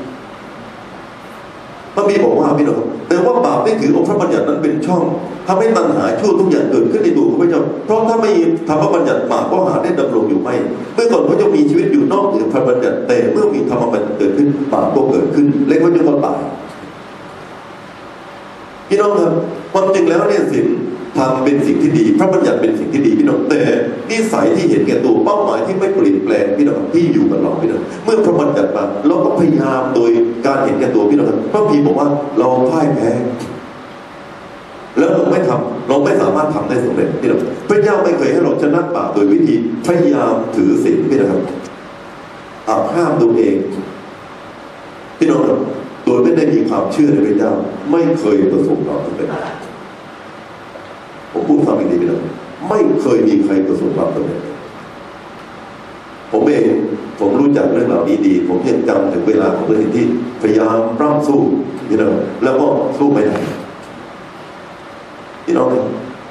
พระมีบอกว่าพี่น้องแต่ว่าบาปได้ถือองค์พระบัญญัตินั้นเป็นช่องทำให้ตัณหาชั่วทุกอย่างเกิดขึ้นในตัวของพระเจ้าเพราะถ้าไม่ทำพระบัญญัติบาปก็หาได้ดำรงอยู่ไม่เมื่อก่อนพระเจ้ามีชีวิตอยู่นอกเหนือพระบัญญัติแต่เมื่อมีธรรมบัญญัติเกิดขึ้นบาปก็เกิดขึ้นเล็กพระเจ้าก็ตายพี่น้องครับความจริงแล้วเนี่ยศีล ทำเป็นสิ่งที่ดี พระบัญญัติเป็นสิ่งที่ดีพี่น้องแต่นิสัยที่เห็นแก่ตัวเป้าหมายที่ไม่เปลี่ยนแปลงพี่น้องที่อยู่กับเราพี่น้องเมื่อพระบัญญัติมาเราก็พยายามโดยการเห็นแก่ตัวพี่น้องพระพีบอกว่าเราพ่ายแพ้แล้วเราไม่ทำเราไม่สามารถทำได้สำเร็จพี่น้องพระเจ้าไม่เคยให้เราชนะบาปโดยวิธีพยายามถือศีลพี่น้องอับห้ามตัวเองพี่น้องโดยไม่ได้มีความเชื่อในพระเจ้าไม่เคยประสบความสำเร็จ ผมพูดความจริงพี่น้องไม่เคยมีใครประสบความสำเร็จผมเองผมรู้จักเรื่องเหล่านี้ดี ผมยังจำถึงเวลาของตัวเองที่พยายามร่ำสู้พี่น้องแล้วก็สู้ไม่ได้พี่น้อง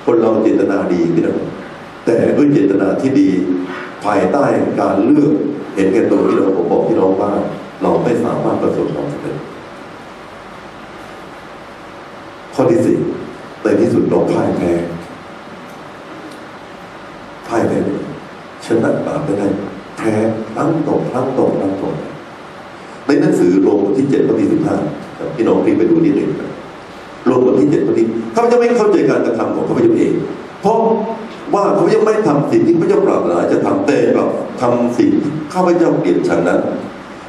คนเราเจตนาดีพี่น้องแต่ด้วยเจตนาที่ดี ภายใต้การเลือกเห็นแก่ตัวพี่น้องผมบอกพี่น้องว่า เราไม่สามารถประสบความสำเร็จข้อที่สี่ ในที่สุดเราพ่ายแพ้พ่ายแพ้ชนะบาปไม่ได้แพ้ทั้งตกทั้งตกทั้งตกในหนังสือโรมบทที่เจ็ดข้อที่สิบห้าพี่น้องรีบไปดูนิดหนึ่งนะโรมบทที่เจ็ดข้อที่ข้าพเจ้าไม่เข้าใจการกระทำของข้าพเจ้าเอง เพราะว่าข้าพเจ้าไม่ทำสิ่งที่ข้าพเจ้าปรารถนาจะทำแต่กลับทำสิ่งที่ข้าพเจ้าเกลียดชังนั้น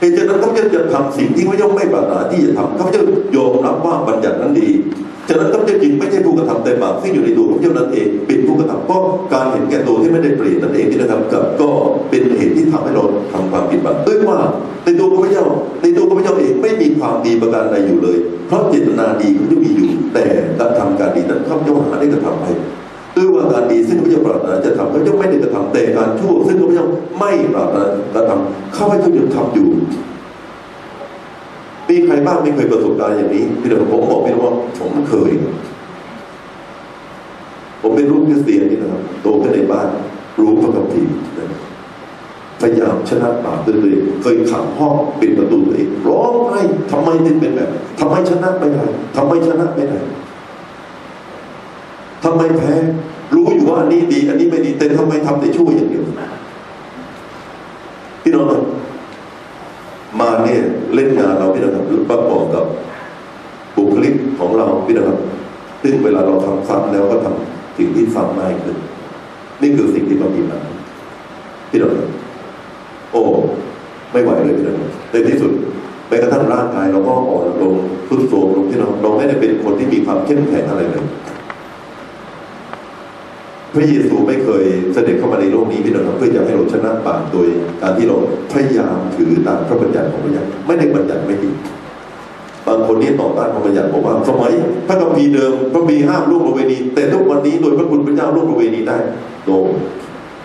เหตุฉะนั้นข้าพเจ้าจะทำสิ่งที่ข้าพเจ้าไม่ปรารถนาที่จะทำข้าพเจ้ายอมรับว่าบัญญัตินั้นดีฉะนั้นข้าพเจ้าจริงไม่ใช่ผู้กระทำแต่บาปที่อยู่ในตัวข้าพเจ้านั้นเอง เป็นผู้กระทำเพราะการเห็นแก่ตัวที่ไม่ได้เปลี่ยนนั่นเองที่นะครับกับก็เป็นเหตุที่ทำให้เราทำความผิดบาปด้วยว่าในตัวข้าพเจ้า ในตัวข้าพเจ้าเองไม่มีความดีประการใดอยู่เลย เพราะเจตนาดีข้าพเจ้ามีอยู่ แต่การทำการดีนั้นข้าพเจ้าหาได้กระทำไป ด้วยว่าการดีซึ่งข้าพเจ้าปรารถนาจะทำข้าพเจ้าไม่ได้กระทำแต่การชั่วซึ่งข้าพเจ้าไม่ปรารถนากระทำข้าพเจ้ายังทำอยู่มีใครบ้างไม่เคยประสบการณ์อย่างนี้พี่น้องผมบอกพี่น้องว่าผมเคย ผมเป็นลูกคริสเตียนนี่นะครับโตขึ้นในบ้าน รู้พระคัมภีร์พยายามชนะบาปด้วยตัวเองเคยขังห้องปิดประตูตัวเองร้องไห้ทำไมถึงเป็นแบบทำไมชนะไม่ได้ทำไมชนะไม่ได้ทำไมแพ้ ว่าอันนี้ดี อันนี้ไม่ดีแต่ทำไมทำแต่ชั่วอย่างเดียวพี่น้องมาเนี่ยเล่นงานเราพี่นะครับประกอบกับบุคลิกของเราพี่นะครับซึ่งเวลาเราทำซ้ำแล้วก็ทำสิ่งที่ซ้ำง่ายขึ้นนี่คือสิ่งที่เรามีมาพี่น้องโอ้ไม่ไหวเลยพี่น้องในที่สุดแม้กระทั่งร่างกายเราก็อ่อนลงทุดโทรมลงพี่น้องเราไม่ได้เป็นคนที่มีความเข้มแข็งอะไรเลย พระเยซูไม่เคยเสด็จเข้ามาในโลกนี้พี่น้องเพื่อจะให้เราชนะบาปโดย การที่เราพยายามถือตามพระบัญญัติของพระเจ้าไม่ได้บัญญัติไม่ดีบางคนนี่ต่อต้านพระบัญญัติบอกว่าสมัยพระคัมภีร์เดิมพระมีห้ามลูกประเวณี แต่ทุกวันนี้โดยพระคุณพระเจ้าลูกประเวณีได้โน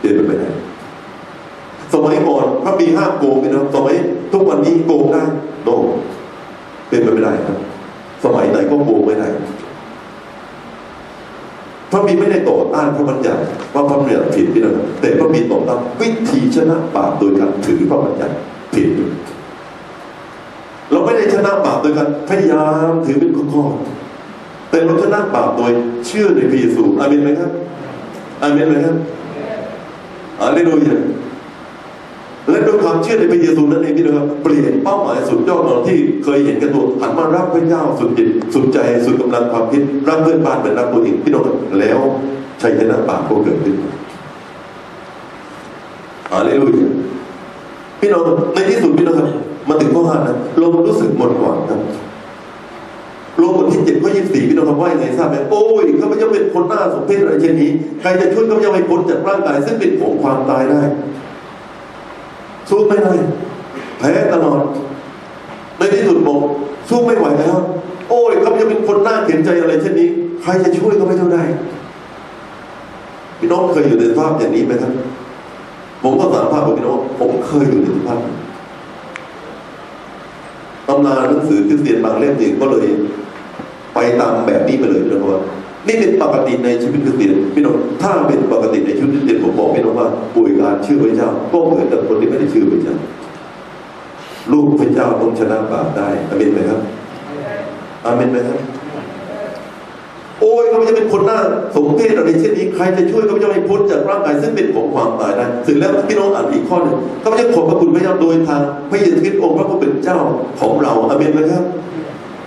เดินไปไม่ได้สมัยก่อนพระมีห้ามโกงพี่น้องสมัยทุกวันนี้โกงได้โนเป็นไปไม่ได้ครับ สมัยไหนก็โกงไม่ได้ ระบิดไม่ได้ต่อต้านพระบัญญัติว่าพระบัญญัติผิดที่นั่นแต่พระบิดต่อต้านวิธีชนะบาปโดยการถือพระบัญญัติผิด เราไม่ได้ชนะบาปโดยการพยายามถือเป็นข้อๆแต่เราชนะบาปโดยเชื่อในพระเยซูอาเมนไหมครับอาเมนไหมครับอาเลลูยา และด้วยความเชื่อในพระเยซูนั่นเองพี่น้องครับเปลี่ยนเป้าหมายสุดยอดของที่เคยเห็นกันตัวหันมารักพระเจ้าสุดจิตสุดใจสุดกำลังความคิดรักเพื่อนบ้านเหมือนรักตัวเองพี่น้องแล้วชัยชนะบาปก็เกิดขึ้นอาเลลูยาพี่น้องในที่สุดพี่น้องครับมาถึงข้อห้านะเรารู้สึกหมดหวังครับโลกบทที่เจ็ดข้อยี่สิบสี่พี่น้องคำว่ายังไงทราบไหมโอ้ยข้าพเจ้าเป็นคนหน้าสมเพชอะไรเช่นนี้ ใครจะช่วยข้าพเจ้าให้พ้นจากร่างกายซึ่งเป็นของความตายได้ สู้ไม่ได้แพ้ตลอด ในที่สุดบอกสู้ไม่ไหวแล้ว โอ้ยเขาจะเป็นคนน้าเขียนใจอะไรเช่นนี้ ใครจะช่วยก็ไม่เท่าได้ พี่น้องเคยอยู่ในสภาพอย่างนี้ไหมครับ ผมก็สารภาพกับพี่น้องผมเคยอยู่ในสภาพตำราหนังสือคริสเตียนบางเล่มเองก็เลย ไปตามแบบนี้ไปเลยนะครับ นี่เป็นปกติในชีวิตคริสเตียนพี่น้องถ้าเป็นปกติในชีวิตคริสเตียนผมบอกพี่น้องว่าป่วยการเชื่อพระเจ้า ก็เหมือนกับคนที่ไม่ได้เชื่อพระเจ้าลูกพระเจ้าต้องชนะบาปได้อาเมนไหมครับอาเมนไหมครับโอ้ยเขาจะเป็นคนหน้าสมเพศอะไรเช่นนี้ใครจะช่วยเขาจะให้พ้นจากร่างกายซึ่งเป็นของความตายได้ถึงแล้วพี่น้องอ่านอีกข้อหนึ่งเขาจะขอบพระคุณพระเจ้าโดยทางพระเยซูคริสต์องค์พระผู้เป็นเจ้าของเราอาเมนไหมครับ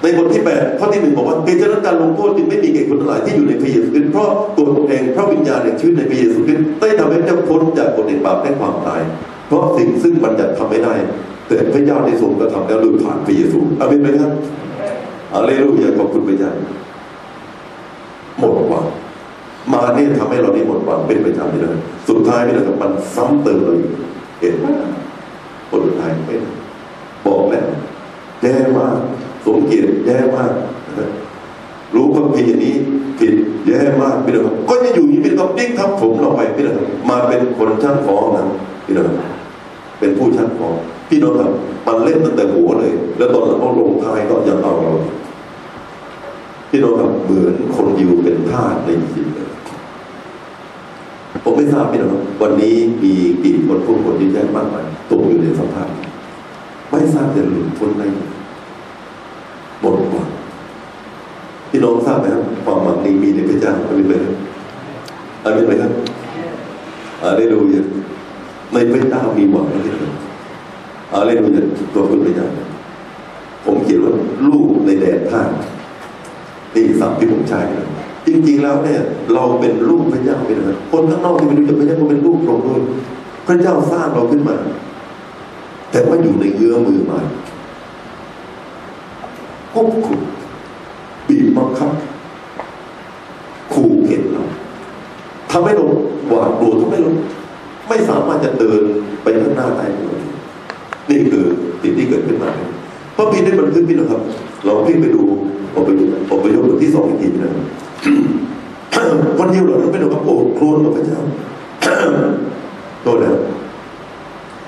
ในบทที่แปดข้อที่หนึ่งบอกว่าเหตุฉะนั้นการลงโทษจึงไม่มีแก่คนทั้งหลายที่อยู่ในพระเยซูคริสต์เพราะตัวผมเองพระวิญญาณแห่งชีวิตในพระเยซูคริสต์ได้ทำให้เจ้าพ้นจากกฎแห่งบาปและความตาย เพราะสิ่งซึ่งบัญญัติทำไม่ได้ แต่พระเจ้าได้ทรงกระทำแล้วโดยผ่านพระเยซูอาเมนไหมครับอาเลลูยาขอบคุณพระเจ้าหมดหวังมาเนี่ยทำให้เราได้หมดหวังเป็นประจำเลยสุดท้ายนี่นะครับมันซ้ำเติมเราอีกเห็นไหมคนสุดท้ายเป็นบอกแล้วแย่มาก สมเกียรติแย่มากรู้ความผิดอย่างนี้ผิดแย่มากพี่น้องก็จะอยู่อย่างนี้เป็นต้องดิ้งทับผมเราไปพี่น้องมาเป็นคนช่างฟ้องนะพี่น้องเป็นผู้ชักของพี่น้องครับมันเล่นตั้งแต่หัวเลย แล้วตอนหลังก็ลงท้ายก็ยังเอาเราพี่น้องครับเหมือนคนยิวเป็นทาสในอียิปต์เลยผมไม่ทราบพี่น้องวันนี้มีกี่คนผู้คนที่แย่มากมายตกอยู่ในสภาพ ไม่ทราบจะหลุดพ้นได้ยังไงหมดหวัง พี่น้องทราบไหมครับความหวังนี้มีในพระเจ้าอามินไหมครับอามินไหมครับอาเลลูยาในพระเจ้ามีหวังนะพี่น้องอาเลลูยาตัวคุณพระเจ้าผมเขียนว่าลูกในแดนท่านี่สับที่ผมใช้นะจริงๆแล้วเนี่ย เราเป็นลูกพระเจ้าเป็นอะไรคนข้างนอกที่ไม่รู้จักพระเจ้าก็เป็นลูกเราด้วยพระเจ้าสร้างเราขึ้นมา แต่ว่าอยู่ในเงื้อมือมาควบคุม คับขู่เข็นเราทำให้เราหวาดกลัวทำให้เราไม่สามารถจะเดินไปข้างหน้าได้เลยนี่คือสิ่งที่เกิดขึ้นมาเพราะพีได้บันทึกพี่นะครับ เราพี่ไปดูออกไปดูออกไปยกบทที่สองอีกทีนะวันเดียวเหรอไม่ต้องกับโอ้โครนพระเจ้าโทษนะ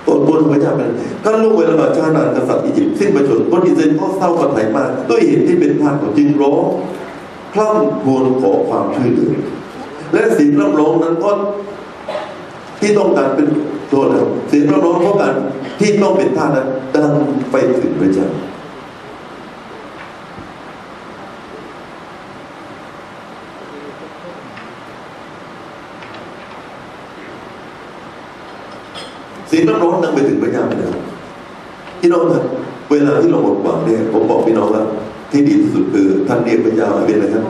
ตนบนพระเจ้าเป็นก็ลูกเวลาชาตินานกษัตริย์อียิปต์สิ้นประชนคนอิสราเอลก็เศร้ากันไหมากด้วยเหตุที่เป็นทาสของจึงร้องคล่ำครวญขอความช่วยเหลือและเสียงร่ำร้องนั้นก็ที่ต้องการเป็นโทษนะเสียงร่ำร้องเพราะการที่ต้องเป็นทาสนั้นดังไปถึงพระเจ้า สียงน้ำร้อนดังไปถึงพระเจ้าไปแล้วพี่น้องครับเวลาที่เราหมดหวังเนี่ยผมบอกพี่น้องว่า ที่ดีที่สุดคือท่านเรียกพระเจ้าเป็นอะไรครับ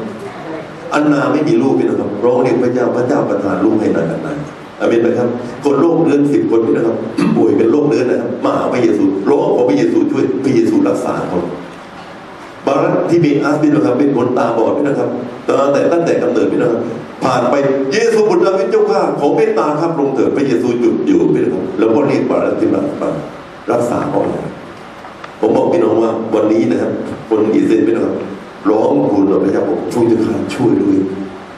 อันนาไม่มีลูกพี่น้องครับร้องเรียกพระเจ้าพระเจ้าประทานลูกให้นานนานอาเมนไหมครับ คนโรคเรื้อนสิบคนพี่นะครับป่วยเป็นโรคเรื้อนนะครับมาหาพระเยซูร้องขอพระเยซูช่วยพระเยซูรักษาเขา ที่มีอาสบินนะครับเป็นคนตาบอดพี่นะครับตั้งแต่ตั้งแต่กำเนิดพี่นะครับผ่านไปเยซูบุตรดาวิดเจ้าข้าขอเมตตาครับลงเถิดพระเยซูหยุดอยู่พี่นะครับแล้วก็เรียกบารักที่มารักษาเขาผมบอกพี่น้องว่าวันนี้นะครับคนอิสราเอลพี่นะครับร้องคุณพระเจ้าบอกช่วยจะข้าช่วยด้วย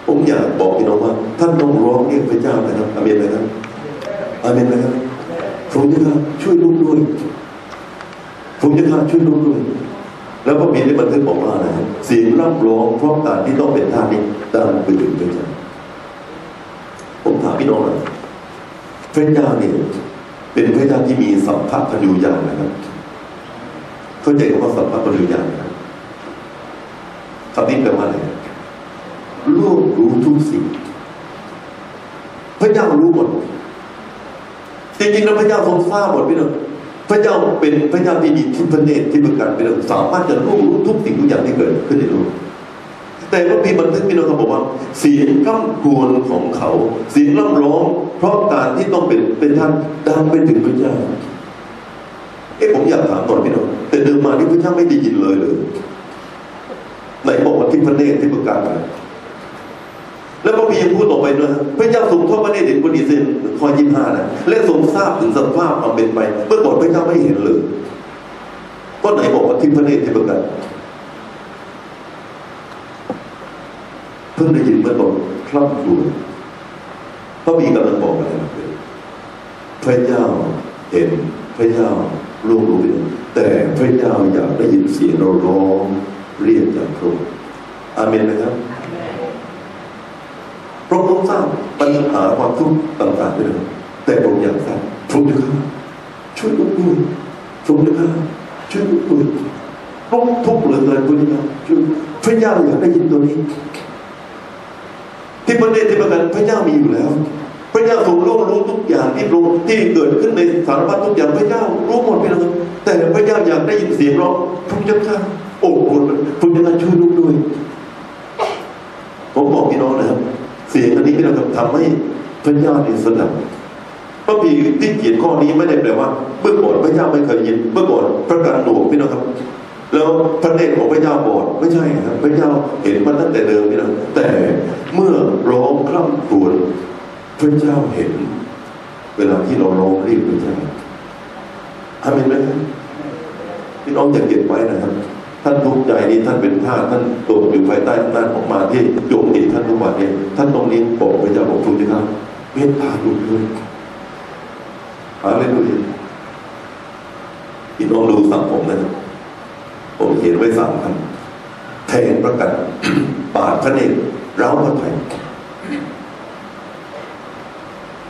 ผมอยากบอกพี่น้องว่า ท่านต้องร้องเรียกพระเจ้านะครับอเมนไหมครับอเมนไหมครับผมจะข้าช่วยลูกด้วยผมจะขาช่วยลูกด้วย แล้วก็มีในบันทึกบอกว่าอะไรเสียงร่ำร้องเพราะการที่ต้องเป็นทาสนี้ดังไปถึงพระเจ้าผมถามพี่น้องหน่อยพระเจ้าเนี่ยเป็นพระเจ้าที่มีสัมผัสพันยุญาณนะครับเข้าใจคำว่าสัมผัสพันยุญาณนะครับคำนี้แปลว่าอะไรโลกรู้ทุกสิ่ง พระเจ้ารู้หมดจริงๆแล้วพระเจ้าทรงทราบหมดพี่น้อง พระเจ้าเป็นพระเจ้าที่มีทิพเนตรที่ประการเป็นสามารถจะรู้รู้ทุกสิ่งทุกอย่างที่เกิดขึ้นในโลกแต่ว่ามีบันทึกพี่น้องเขาบอกว่า เสียงร่ำควญของเขาเสียงร่ำร้อง เพราะการที่ต้องเป็นเป็นท่านดังไปถึงพระเจ้าเอ๊ะผมอยากถามก่อนพี่น้องแต่เดิมมาที่พระเจ้าไม่ได้ยินเลยเลยไหนบอกว่าทิพเนตรที่ประการ แล้วพระพียังพูดต่อไปด้วยพระเจ้าทรงทอดพระเนตรเห็นคนอิสราเอลข้อยี่ห้านะและทรงทราบถึงสภาพความเป็นไปเมื่อก่อนพระเจ้าไม่เห็นเลยก็ไหนบอกว่าทิพเนตรที่ประการเพิ่งได้ยินเมื่อตอนคร่ำครวญพระบีกำลังบอกอะไรนะพระเจ้าเห็นพระเจ้ารู้รู้แต่พระเจ้าอยากได้ยินเสียงเราร้องเรียกจากพระองค์อาเมนไหมครับ พระองค์ทราบปัญหาความทุกข์ต่างๆด้วยแต่พระอยากทราบพระองค์จะช่วยลูกด้วยพระองค์จะช่วยลูกด้วยพระองทุกข์เหลือเกินพระองค์ช่วยพระเจ้าอยากได้ยินตัวนี้ ที่ประเด็นที่ประกันพระเจ้ามีอยู่แล้ว พระเจ้าทรงรู้รู้ทุกอย่างที่รู้ที่เกิดขึ้นในสารพัดทุกอย่างพระเจ้ารู้หมดไปเลยแต่พระเจ้าอยากได้ยินเสียงร้องพระเจ้าข้าโอ้โหพระเจ้าช่วยลูกด้วยผมบอกพี่น้องนะครับ เสียงอันนี้พี่น้องทำให้พระเจ้าเนี่ยสนับพระพีที่เขียนข้อนี้ไม่ได้แปลว่าเมื่อก่อนพระเจ้าไม่เคยยินเมื่อก่อนพระการหลวงพี่น้องครับ แล้วพระเนตรของพระเจ้าบอดไม่ใช่ครับพระเจ้าเห็นมาตั้งแต่เดิมนี่นะแต่เมื่อร้องคร่ำครวญพระเจ้าเห็น เวลาที่เราร้องเรียกพระเจ้าอาเมนไหมครับพี่น้องอย่าเก็บไว้นะครับ ท่านทุกข์ใจนี้ท่านเป็นท่าท่านตกอยู่ภายใต้อำนาจของมาที่โยมติท่านทุกวันนี้ท่านตรงนี้บอกพระเจ้าบอกทุกท่านเมตตาลูกด้วยฮาเลลูยาพี่น้องดูสังผมนะผมเขียนไว้สามคำแทนประกันปาดพระเนตรเร้าพระไทย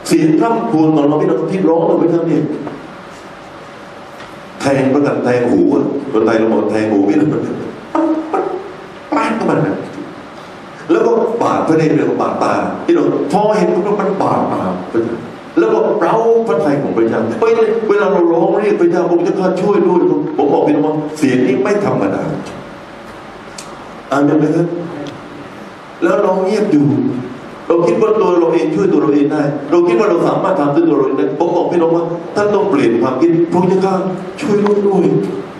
เสียงร่ำควญของเราพี่น้องที่ร้องเราไปทั้งนี้ แทงประกันแทงหูคนไทยเราบอกแทงหูพี่น้องปั๊บปั๊บปาดมานะแล้วก็ปาดพระเนตรเรียกว่าปาดตาพี่น้องพอเห็นปุ๊บมันปาดตาพระเจ้าแล้วก็เร้าพระไทยของพระเจ้าไปเลยเวลาเราร้องเรียกพระเจ้าผมจะข้าช่วยด้วยผมบอกพี่น้องเสียงนี้ไม่ธรรมดาอ่านได้ไหมครับแล้วเราเงียบอยู่ เราคิดว่าตัวเราเองช่วยตัวเราเองได้ เราคิดว่าเราสามารถทำด้วยตัวเราเองได้ผมบอกพี่น้องว่าท่านต้องเปลี่ยนความคิดพระเจ้าช่วยลูกด้วย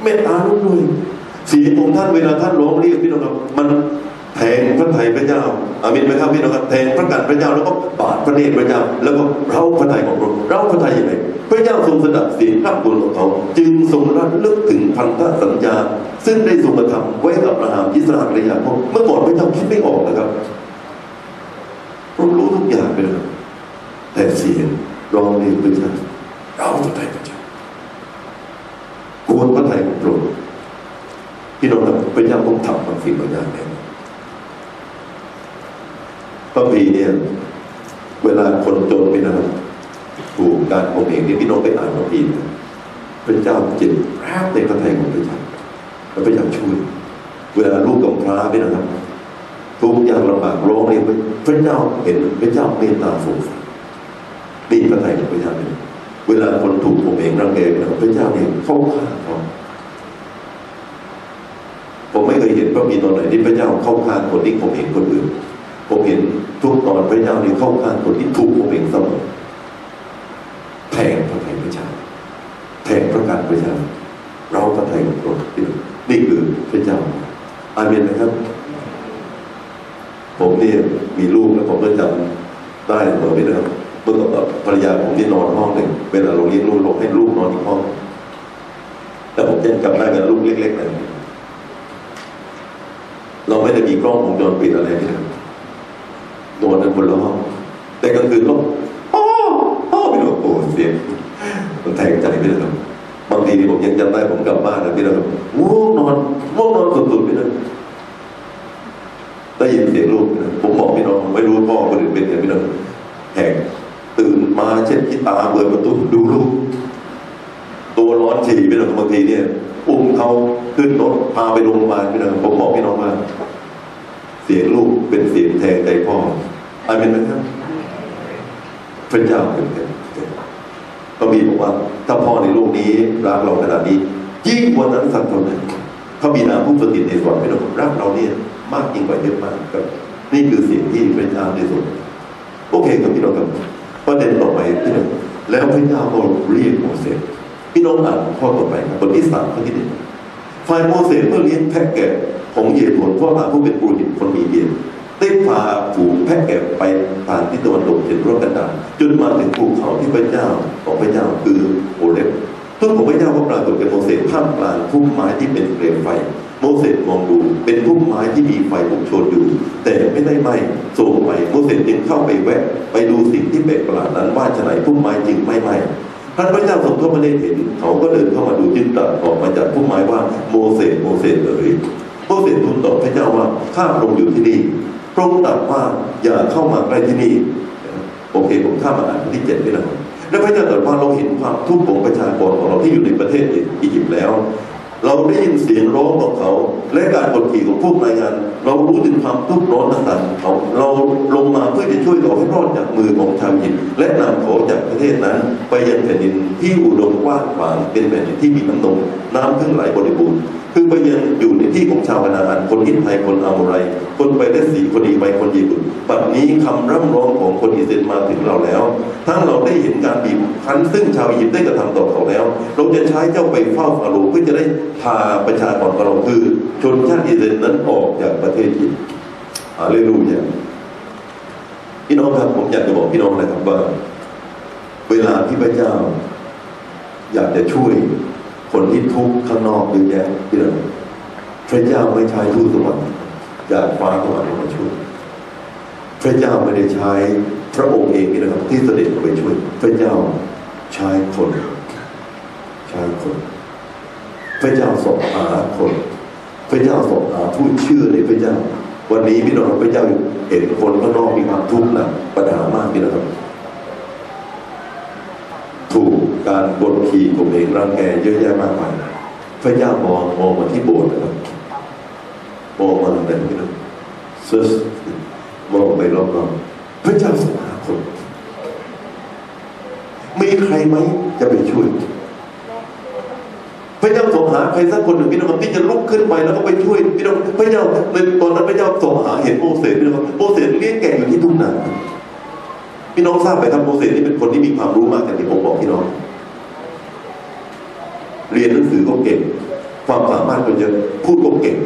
เมตตาลูกด้วยเสียงของท่านเวลาท่านร้องเรียกพี่น้องครับมันแทงพระไทยพระเจ้าอามินไหมครับพี่น้องครับแทงพระกันพระเจ้าแล้วก็บาดพระเนตรพระเจ้า แล้วก็เราพระไทยของเราเราพระไทยยังไงพระเจ้าทรงสดับเสียงพระบุญของเขา จึงทรงระลึกถึงพันธสัญญา ซึ่งได้ทรงกระทำไว้กับอับราฮัมอิสราเอลยาโคเมื่อก่อนพระเจ้าคิดไม่ออกนะครับ เรารู้ทุกอย่างไปเลย แต่เสียงร้องเรียนพระเจ้าเราพระทัยพระเจ้ากวนพระทัยของพระองค์พี่น้องครับพระเจ้าต้องทำบางสิ่งบางอย่างแน่พระปีเนี่ยเวลาคนจนไปนะครับถูกการข่มเหงที่พี่น้องไปอ่านพระปีนะพระเจ้าเจ็บแรบในพระทัยของพระเจ้าแล้วพระเจ้าช่วยเวลาลูกกำพร้าไปนะครับทุกอย่างลำบากร้องเรียนพระเจ้าเห็นพระเจ้าเมตตาสงสาร นี่พระทัยของพระเจ้าเป็นเวลาคนถูกผมเองรังแกพระเจ้าเองเข้าข้างเขาผมไม่เคยเห็นพระมีตอนไหนที่พระเจ้าเข้าข้างคนที่ผมเห็นคนอื่น ผมเห็นทุกตอนพระเจ้านี่เข้าข้างคนที่ถูกผมเองเสมอแทงพระทัยพระเจ้าแทงพระกันพระเจ้าเราพระทัยของพระนี่คือพระเจ้าอาเมนนะครับ ผมเนี่ยมีลูกแล้วผมก็จำได้เมื่อไม่ได้ เมื่อกับภรรยาผมที่นอนห้องหนึ่งเวลาเราเลี้ยงลูกเราให้ลูกนอนอีกห้อง แล้วผมยังจำได้กับลูกเล็กๆนั่นเราไม่ได้มีกล้องวงจรปิดอะไรที่นั่นนอนกันบนละห้องแต่กลางคืนก็พ่อพ่อไปดูโอ้เสียงมันแทงใจไปเลยครับบางทีนี่ผมยังจำได้ผมกลับบ้านนะพี่นะครับง่วงนอนง่วงนอนสุดๆไปเลยได้ยินเสียงลูกนะผมบอกพี่น้องไม่รู้พ่อคนอื่นเป็นไงพี่น้องแหก มาเช็ดขี้ตาเปิดประตูดูลูกตัวร้อนฉี่พี่น้องบางทีเนี่ยอุ้มเขาขึ้นรถพาไปโรงพยาบาลพี่น้องผมบอกพี่น้องว่าเสียงลูกเป็นเสียงแทงใจพ่ออาเป็นไหมครับพระเจ้าเป็นแทงก็มีบอกว่า ถ้าพ่อในโลกนี้รักเราขนาดนี้ ยิ่งกว่านั้นสักเท่านั้นเขามีนาผู้สถิตในสวรรค์พี่น้องรักเราเนี่ยมากยิ่งกว่าเยอะมากครับ นี่คือเสิ่งที่พระเจ้าได้ทรงโอเคครับพี่น้องครับ ประเด็นต่อไปพี่หน้องแล้วพระเจ้าก็เรียกโมเสสพี่น้องอ่านข้อต่อไปบทที่สามข้อที่หนึ่งฝ่ายโมเสสเมื่อเลี้ยงแพะแกะของเยโทนพ่อตาผู้เป็นปุโรหิตคนมีเดียนได้พาฝูงแพะแกะไปทางที่ตะวันตกเฉียงรักันดารจนมาถึงภูเขาที่พระเจ้าของพระเจ้าคือโอเลฟต้นของพระเจ้าก็ปรากฏแก่โมเสสท่ามกลางพุ่มไม้ที่เป็นเปลวไฟ โมเสสมองดูเป็นพุ่มไม้ที่มีไฟลุกโชนอยู่ แต่ไม่ได้ไหม้โทรมไปโมเสสจึงเข้าไปแวะ ไปดูสิ่งที่แปลกประหลาดนั้นว่าไฉนพุ่มไม้จึงไม่ไหม้ท่านพระเจ้าทรงทอดพระเนตรเห็น เขาก็เดินเข้ามาดูจึงตรัสออกมาจากพุ่มไม้ว่าโมเสสโมเสสเอ๋ยโมเสสทูลตอบพระเจ้าว่าข้าพระองค์อยู่ที่นี่พระองค์ตรัสว่าอย่าเข้ามาใกล้ที่นี่โอเคผมข้ามมาอ่านที่เจ็ดนี่แหละและพระเจ้าตรัสว่าเราเห็นความทุกข์ของประชากรของเราที่อยู่ในประเทศอียิปต์แล้ว เราได้ยินเสียงร้องของเขา และการกดขี่ของพวกนายันเรารู้ถึงความทุกข์ร้อนต่างๆของเขาเราลงมาเพื่อจะช่วยเขาให้รอดจากมือของชาวยิปต์และนำเขาจากประเทศนั้น ไปยังแผ่นดินที่อุดมกว้างขวางเป็นแผ่นดินที่มีน้ำนมน้ำพึ่งไหลบริบูรณ์ คือไปยังอยู่ในที่ของชาวคณาอันคนอินไทยคนอาโมไร คนไปได้สีคนอีไปคนญี่ปุ่นปัจจุนี้คำร่ำร้องของคนอิสเอลมาถึงเราแล้ว ทั้งเราได้เห็นการบีบคั้นซึ่งชาวอียิปต์ได้กระทำต่อเขาแล้ว เราจะใช้เจ้าไปเฝ้าฟาโรห์เพื่อจะได้พาประชากรของเราคือ ชนชาติอิสเอลนั้นออกจากประเทศอียิปต์อาเลลูยาพี่น้องครับผมอยากจะบอกพี่น้องนะครับว่า เวลาที่พระเจ้า อยากจะช่วย คนที่ทุกข์ข้างนอกเยอะแยะที่เราพระเจ้าไม่ใช้ทูตสวรรค์จากฟ้าสวรรค์มาช่วยพระเจ้าไม่ได้ใช้พระองค์เองนะครับที่เสด็จไปช่วย พระเจ้าใช้คนใช้คน พระเจ้าส่งหาคน พระเจ้าส่งหาผู้เชื่อในพระเจ้า วันนี้พี่น้องครับพระเจ้าเห็นคนข้างนอกมีความทุกข์หนักปัญหามากพี่น้องครับ ถู การกดขี่ข่มเหงรังแกเยอะแยะมากมายพระเจ้ามองมองมาที่โบสถ์นะครับมองมาแต่พี่น้อง search มองไปรอบๆพระเจ้าทรงหาคนมีใครไหมจะไปช่วย พระเจ้าทรงหาใครสักคนหนึ่งพี่น้องที่จะลุกขึ้นไปแล้วก็ไปช่วยพี่น้องพระเจ้าในตอนนั้นพระเจ้าทรงหาเห็นโมเสสพี่น้องครับโมเสสเลี้ยงแกะอยู่ที่ทุ่งนาพี่น้องทราบไหมครับโมเสสนี่เป็นคนที่มีความรู้มากอย่างที่ผมบอกพี่น้อง เรียนหนังสือก็เก่ง ความสามารถก็เยอะพูดก็เก่ง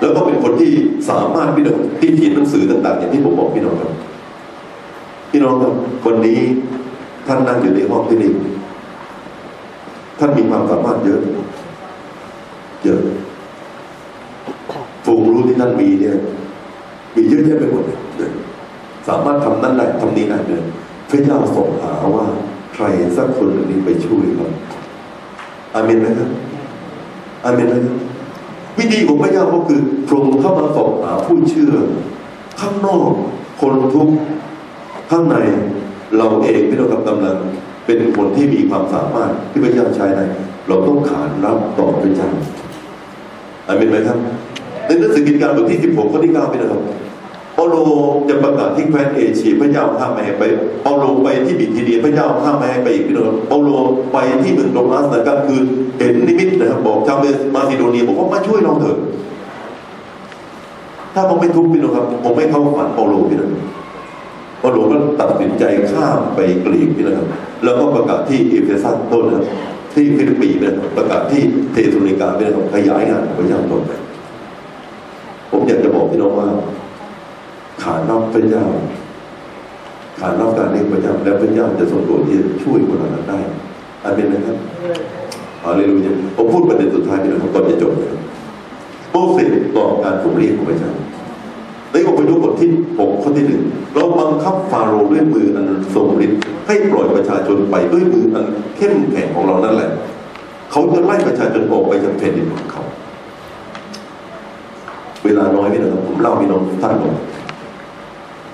แล้วก็เป็นคนที่สามารถพี่น้องที่เขียนหนังสือต่าง ๆ อย่างที่ผมบอกพี่น้องครับพี่น้องครับวันนี้ท่านนั่งอยู่ในห้องที่นี่ท่านมีความสามารถเยอะ เยอะฟูงรู้ที่ท่านมีเนี่ยมีเยอะแยะไปหมดเลยสามารถทำนั่นได้ทำนี้ได้เลยพระเจ้าส่งหาว่า ใครสักคนหนึ่งนี้ไปช่วยครับ อาเมนไหมครับอาเมนไหมครับวิธีของพระเจ้าก็คือพระองค์เข้ามาส่งหาผู้เชื่อ ข้างนอกคนทุกข์ข้างในเราเองที่เรากำลังเป็นคนที่มีความสามารถที่พระเจ้าใช้ได้เราต้องขานรับต่อพระเจ้าอาเมนไหมครับในหนังสือกิจการบทที่ 16ข้อที่9พี่นะครับ เปาโลจะประกาศที่แคว้นเอเชียพระเจ้าห้ามไม่ให้ไปเปาโลไปที่บิธีเนียพระเจ้าห้ามไม่ให้ไปอีกพี่น้องเปาโลไปที่เมืองโตรอัสนะครับคือเห็นนิมิตนะครับบอกชาวมาซิโดเนียบอกว่ามาช่วยเราเถอะ ถ้าผมไม่ทุกข์พี่น้องครับผมไม่เข้าฝันเปาโลพี่น้องเปาโลก็ตัดสินใจข้ามไปกรีกพี่นะครับแล้วก็ประกาศที่เอเฟซัสต้นนะครับที่ฟิลิปปีนะครับประกาศที่เธสะโลนิกาพี่นะครับขยายงานพระเจ้าต่อไปผมอยากจะบอกพี่น้องว่า ขานรับพระเจ้า ขานรับการเลี้ยงพระเจ้าแล้วพระเจ้าจะทรงโปรดที่จะช่วยคนเหล่านั้นได้อาเมนไหมครับฮาเลลูยาผมพูดประเด็นสุดท้ายนี่นะครับก่อนจะจบนะครับโมเสสตอบการผมเรียกของพระเจ้าในอพยพบทที่หกข้อที่หนึ่งเราบังคับฟาโรห์ด้วยมืออันทรงฤทธิ์ให้ปล่อยประชาชนไปด้วยมืออันเข้มแข็งของเรานั่นแหละ เขาจะไล่ประชาชนออกไปจากแผ่นดินของเขา เวลาน้อยพี่นะครับผมเล่าพี่น้องท่านบอก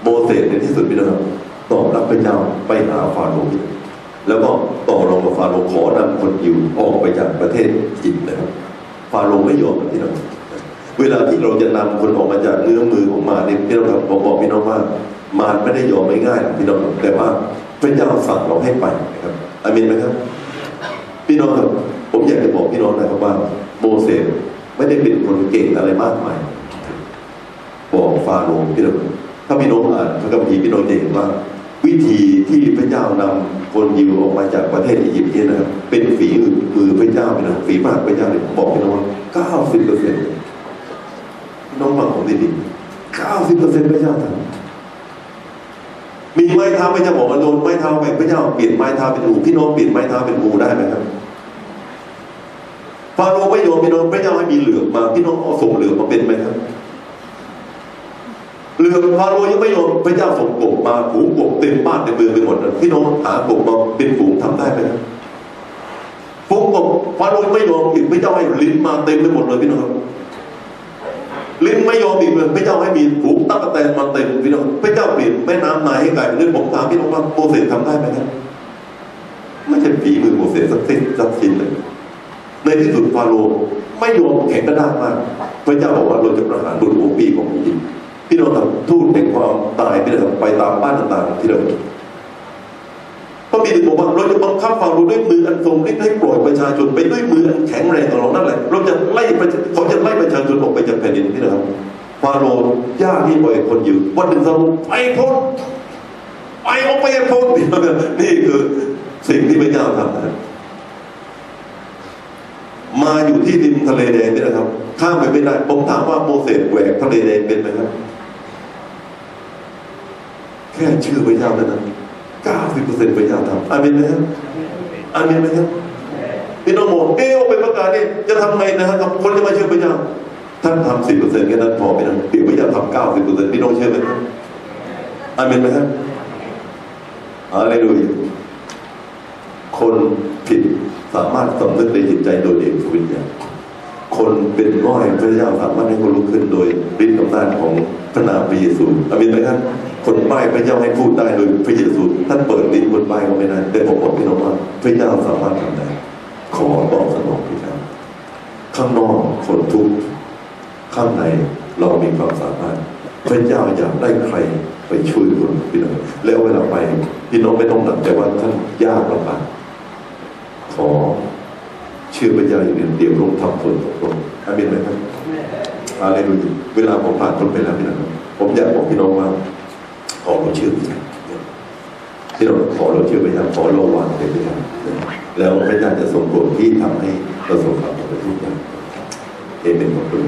โมเสสในที่สุดพี่นะครับตอบรับพระเจ้าไปหาฟาโรห์แล้วก็ต่อรองกับฟาโรห์ขอนำคนยิวออกไปจากประเทศอียิปต์นะครับฟาโรห์ไม่ยอมพี่น้องเวลาที่เราจะนำคนออกมาจากเนื้อมือของมารเนี่ยพี่น้องครับผมบอกพี่น้องว่ามารไม่ได้ยอมง่ายๆพี่น้องแต่ว่าพระเจ้าสั่งเราให้ไปนะครับอามินไหมครับ พี่น้องครับผมอยากจะบอกพี่น้องนะครับว่าโมเสสไม่ได้เป็นคนเก่งอะไรมากมายบอกฟาโรห์พี่น้อง ถ้าพี่น้องอ่านพระคัมภีร์พี่น้องจะเห็นว่า วิธีที่พระเจ้านำคนยิวออกมาจากประเทศอียิปต์เนี่ยนะครับเป็นฝีมือพระเจ้าพี่น้องฝีปากพระเจ้าเนี่ยผมบอกพี่น้องว่าเก้าสิบเปอร์เซ็นต์น้องฟังผมดีๆเก้าสิบเปอร์เซ็นต์พระเจ้าทำมีไม้เท้าพระเจ้าบอกว่าโดนไม้เท้าไปพระเจ้าเปลี่ยนไม้เท้าเป็นงูพี่น้องเปลี่ยนไม้เท้าเป็นงูได้ไหมครับฟาโรห์ไม่ยอมพี่น้องพระเจ้าให้มีเหลือมาพี่น้องเอาส่งเหลือมาเป็นไหมครับ เหลือบฟาโรห์ยังไม่ยอมพระเจ้าส่งกบมาฝูงกบเต็มบ้านเต็มเมืองไปหมดพี่น้องหากบมาเป็นฝูงทำได้ไหมฝูงกบฟาโรห์ไม่ยอมอีกพระเจ้าให้ลิ้นมาเต็มไปหมดเลยพี่น้องลิ้นไม่ยอมอีกเลยพระเจ้าให้มีฝูงตั๊กแตนมาเต็มพี่น้องพระเจ้าเปลี่ยนแม่น้ำนายให้กลายเป็นเรื่องผมถามพี่น้องว่าโมเสสทำได้ไหมครับไม่ใช่ฝีมือโมเสสสักสิ้นสักสิ้นเลยในที่สุดฟาโรห์ไม่ยอมแข็งกระด้างมาก พระเจ้าบอกว่าเราจะประหารบุตรหัวปีของอียิปต์ พี่น้องครับทูตแห่งความตายพี่น้องครับไปตามบ้านต่างๆที่เราพระบิดาบอกว่าเราจะบังคับฟาโรห์ด้วยมืออันทรงฤทธิ์ให้ปล่อยประชาชนไปด้วยมืออันแข็งแรงของเรานั่นแหละเราจะไล่เขาจะไล่ประชาชนออกไปจากแผ่นดินพี่น้องครับฟาโรห์ยากที่ปล่อยคนอยู่วันหนึ่งฟาโรห์ไปพ้นไปออกไปพ้นพี่น้องครับนี่คือสิ่งที่พระเจ้าทำนะมาอยู่ที่ดินทะเลแดงนี่นะครับ ข้ามไปไม่ได้ผมถามว่าโมเสสแหวกทะเลแดงเป็นไหมครับ แค่ชื่อพระเจ้าเท่านั้นเก้าสิบเปอร์เซ็นต์พระเจ้าทำอาเมนไหมครับอาเมนไหมครับพี่น้องบอกเอ๊ะเอาไปประกาศนี่จะทำไงนะครับกับคนที่มาเชื่อพระเจ้าท่านทำสิบเปอร์เซ็นต์แค่นั้นพอไหมนะเดี๋ยวพระเจ้าทำเก้าสิบเปอร์เซ็นต์พี่น้องเชื่อไหมครับอาเมนไหมครับอะไรดูคนผิดสามารถสำนึกในจิตใจโดยเองทุกวิญญาณ คนเป็นง่อยพระเจ้าสามารถให้คนลุกขึ้นโดยฤทธิ์อำนาจของพระนามพระเยซูอามินไหมครับคนใบ้พระเจ้าให้พูดได้โดยพระเยซูท่านเปิดลิ้นคนใบ้ก็ไม่ได้แต่ผมบอกพี่น้องว่าพระเจ้าสามารถทำได้ขอตอบสนองพี่ครับข้างนอกคนทุกข์ข้างในเรามีความสามารถ พระเจ้าอยากได้ใครไปช่วยคนพี่น้องแล้วเวลาไปพี่น้องไม่ต้องหนักใจว่าท่านยากลำบากขอ เชื่อพระเจ้าอย่างเดียวเดี๋ยวลงทำฝนตกลงอาเมนไหมครับอาเลลูยาเวลาผมผ่านพ้นไปแล้วพี่น้องผมอยากบอกพี่น้องว่า ขอเราเชื่อพระเจ้าที่เราขอเราเชื่อพระเจ้าขอเราวางใจพระเจ้าแล้วพระเจ้าจะส่งผลที่ทำให้ประสบความสำเร็จทุกอย่างเอเมนขอบคุณ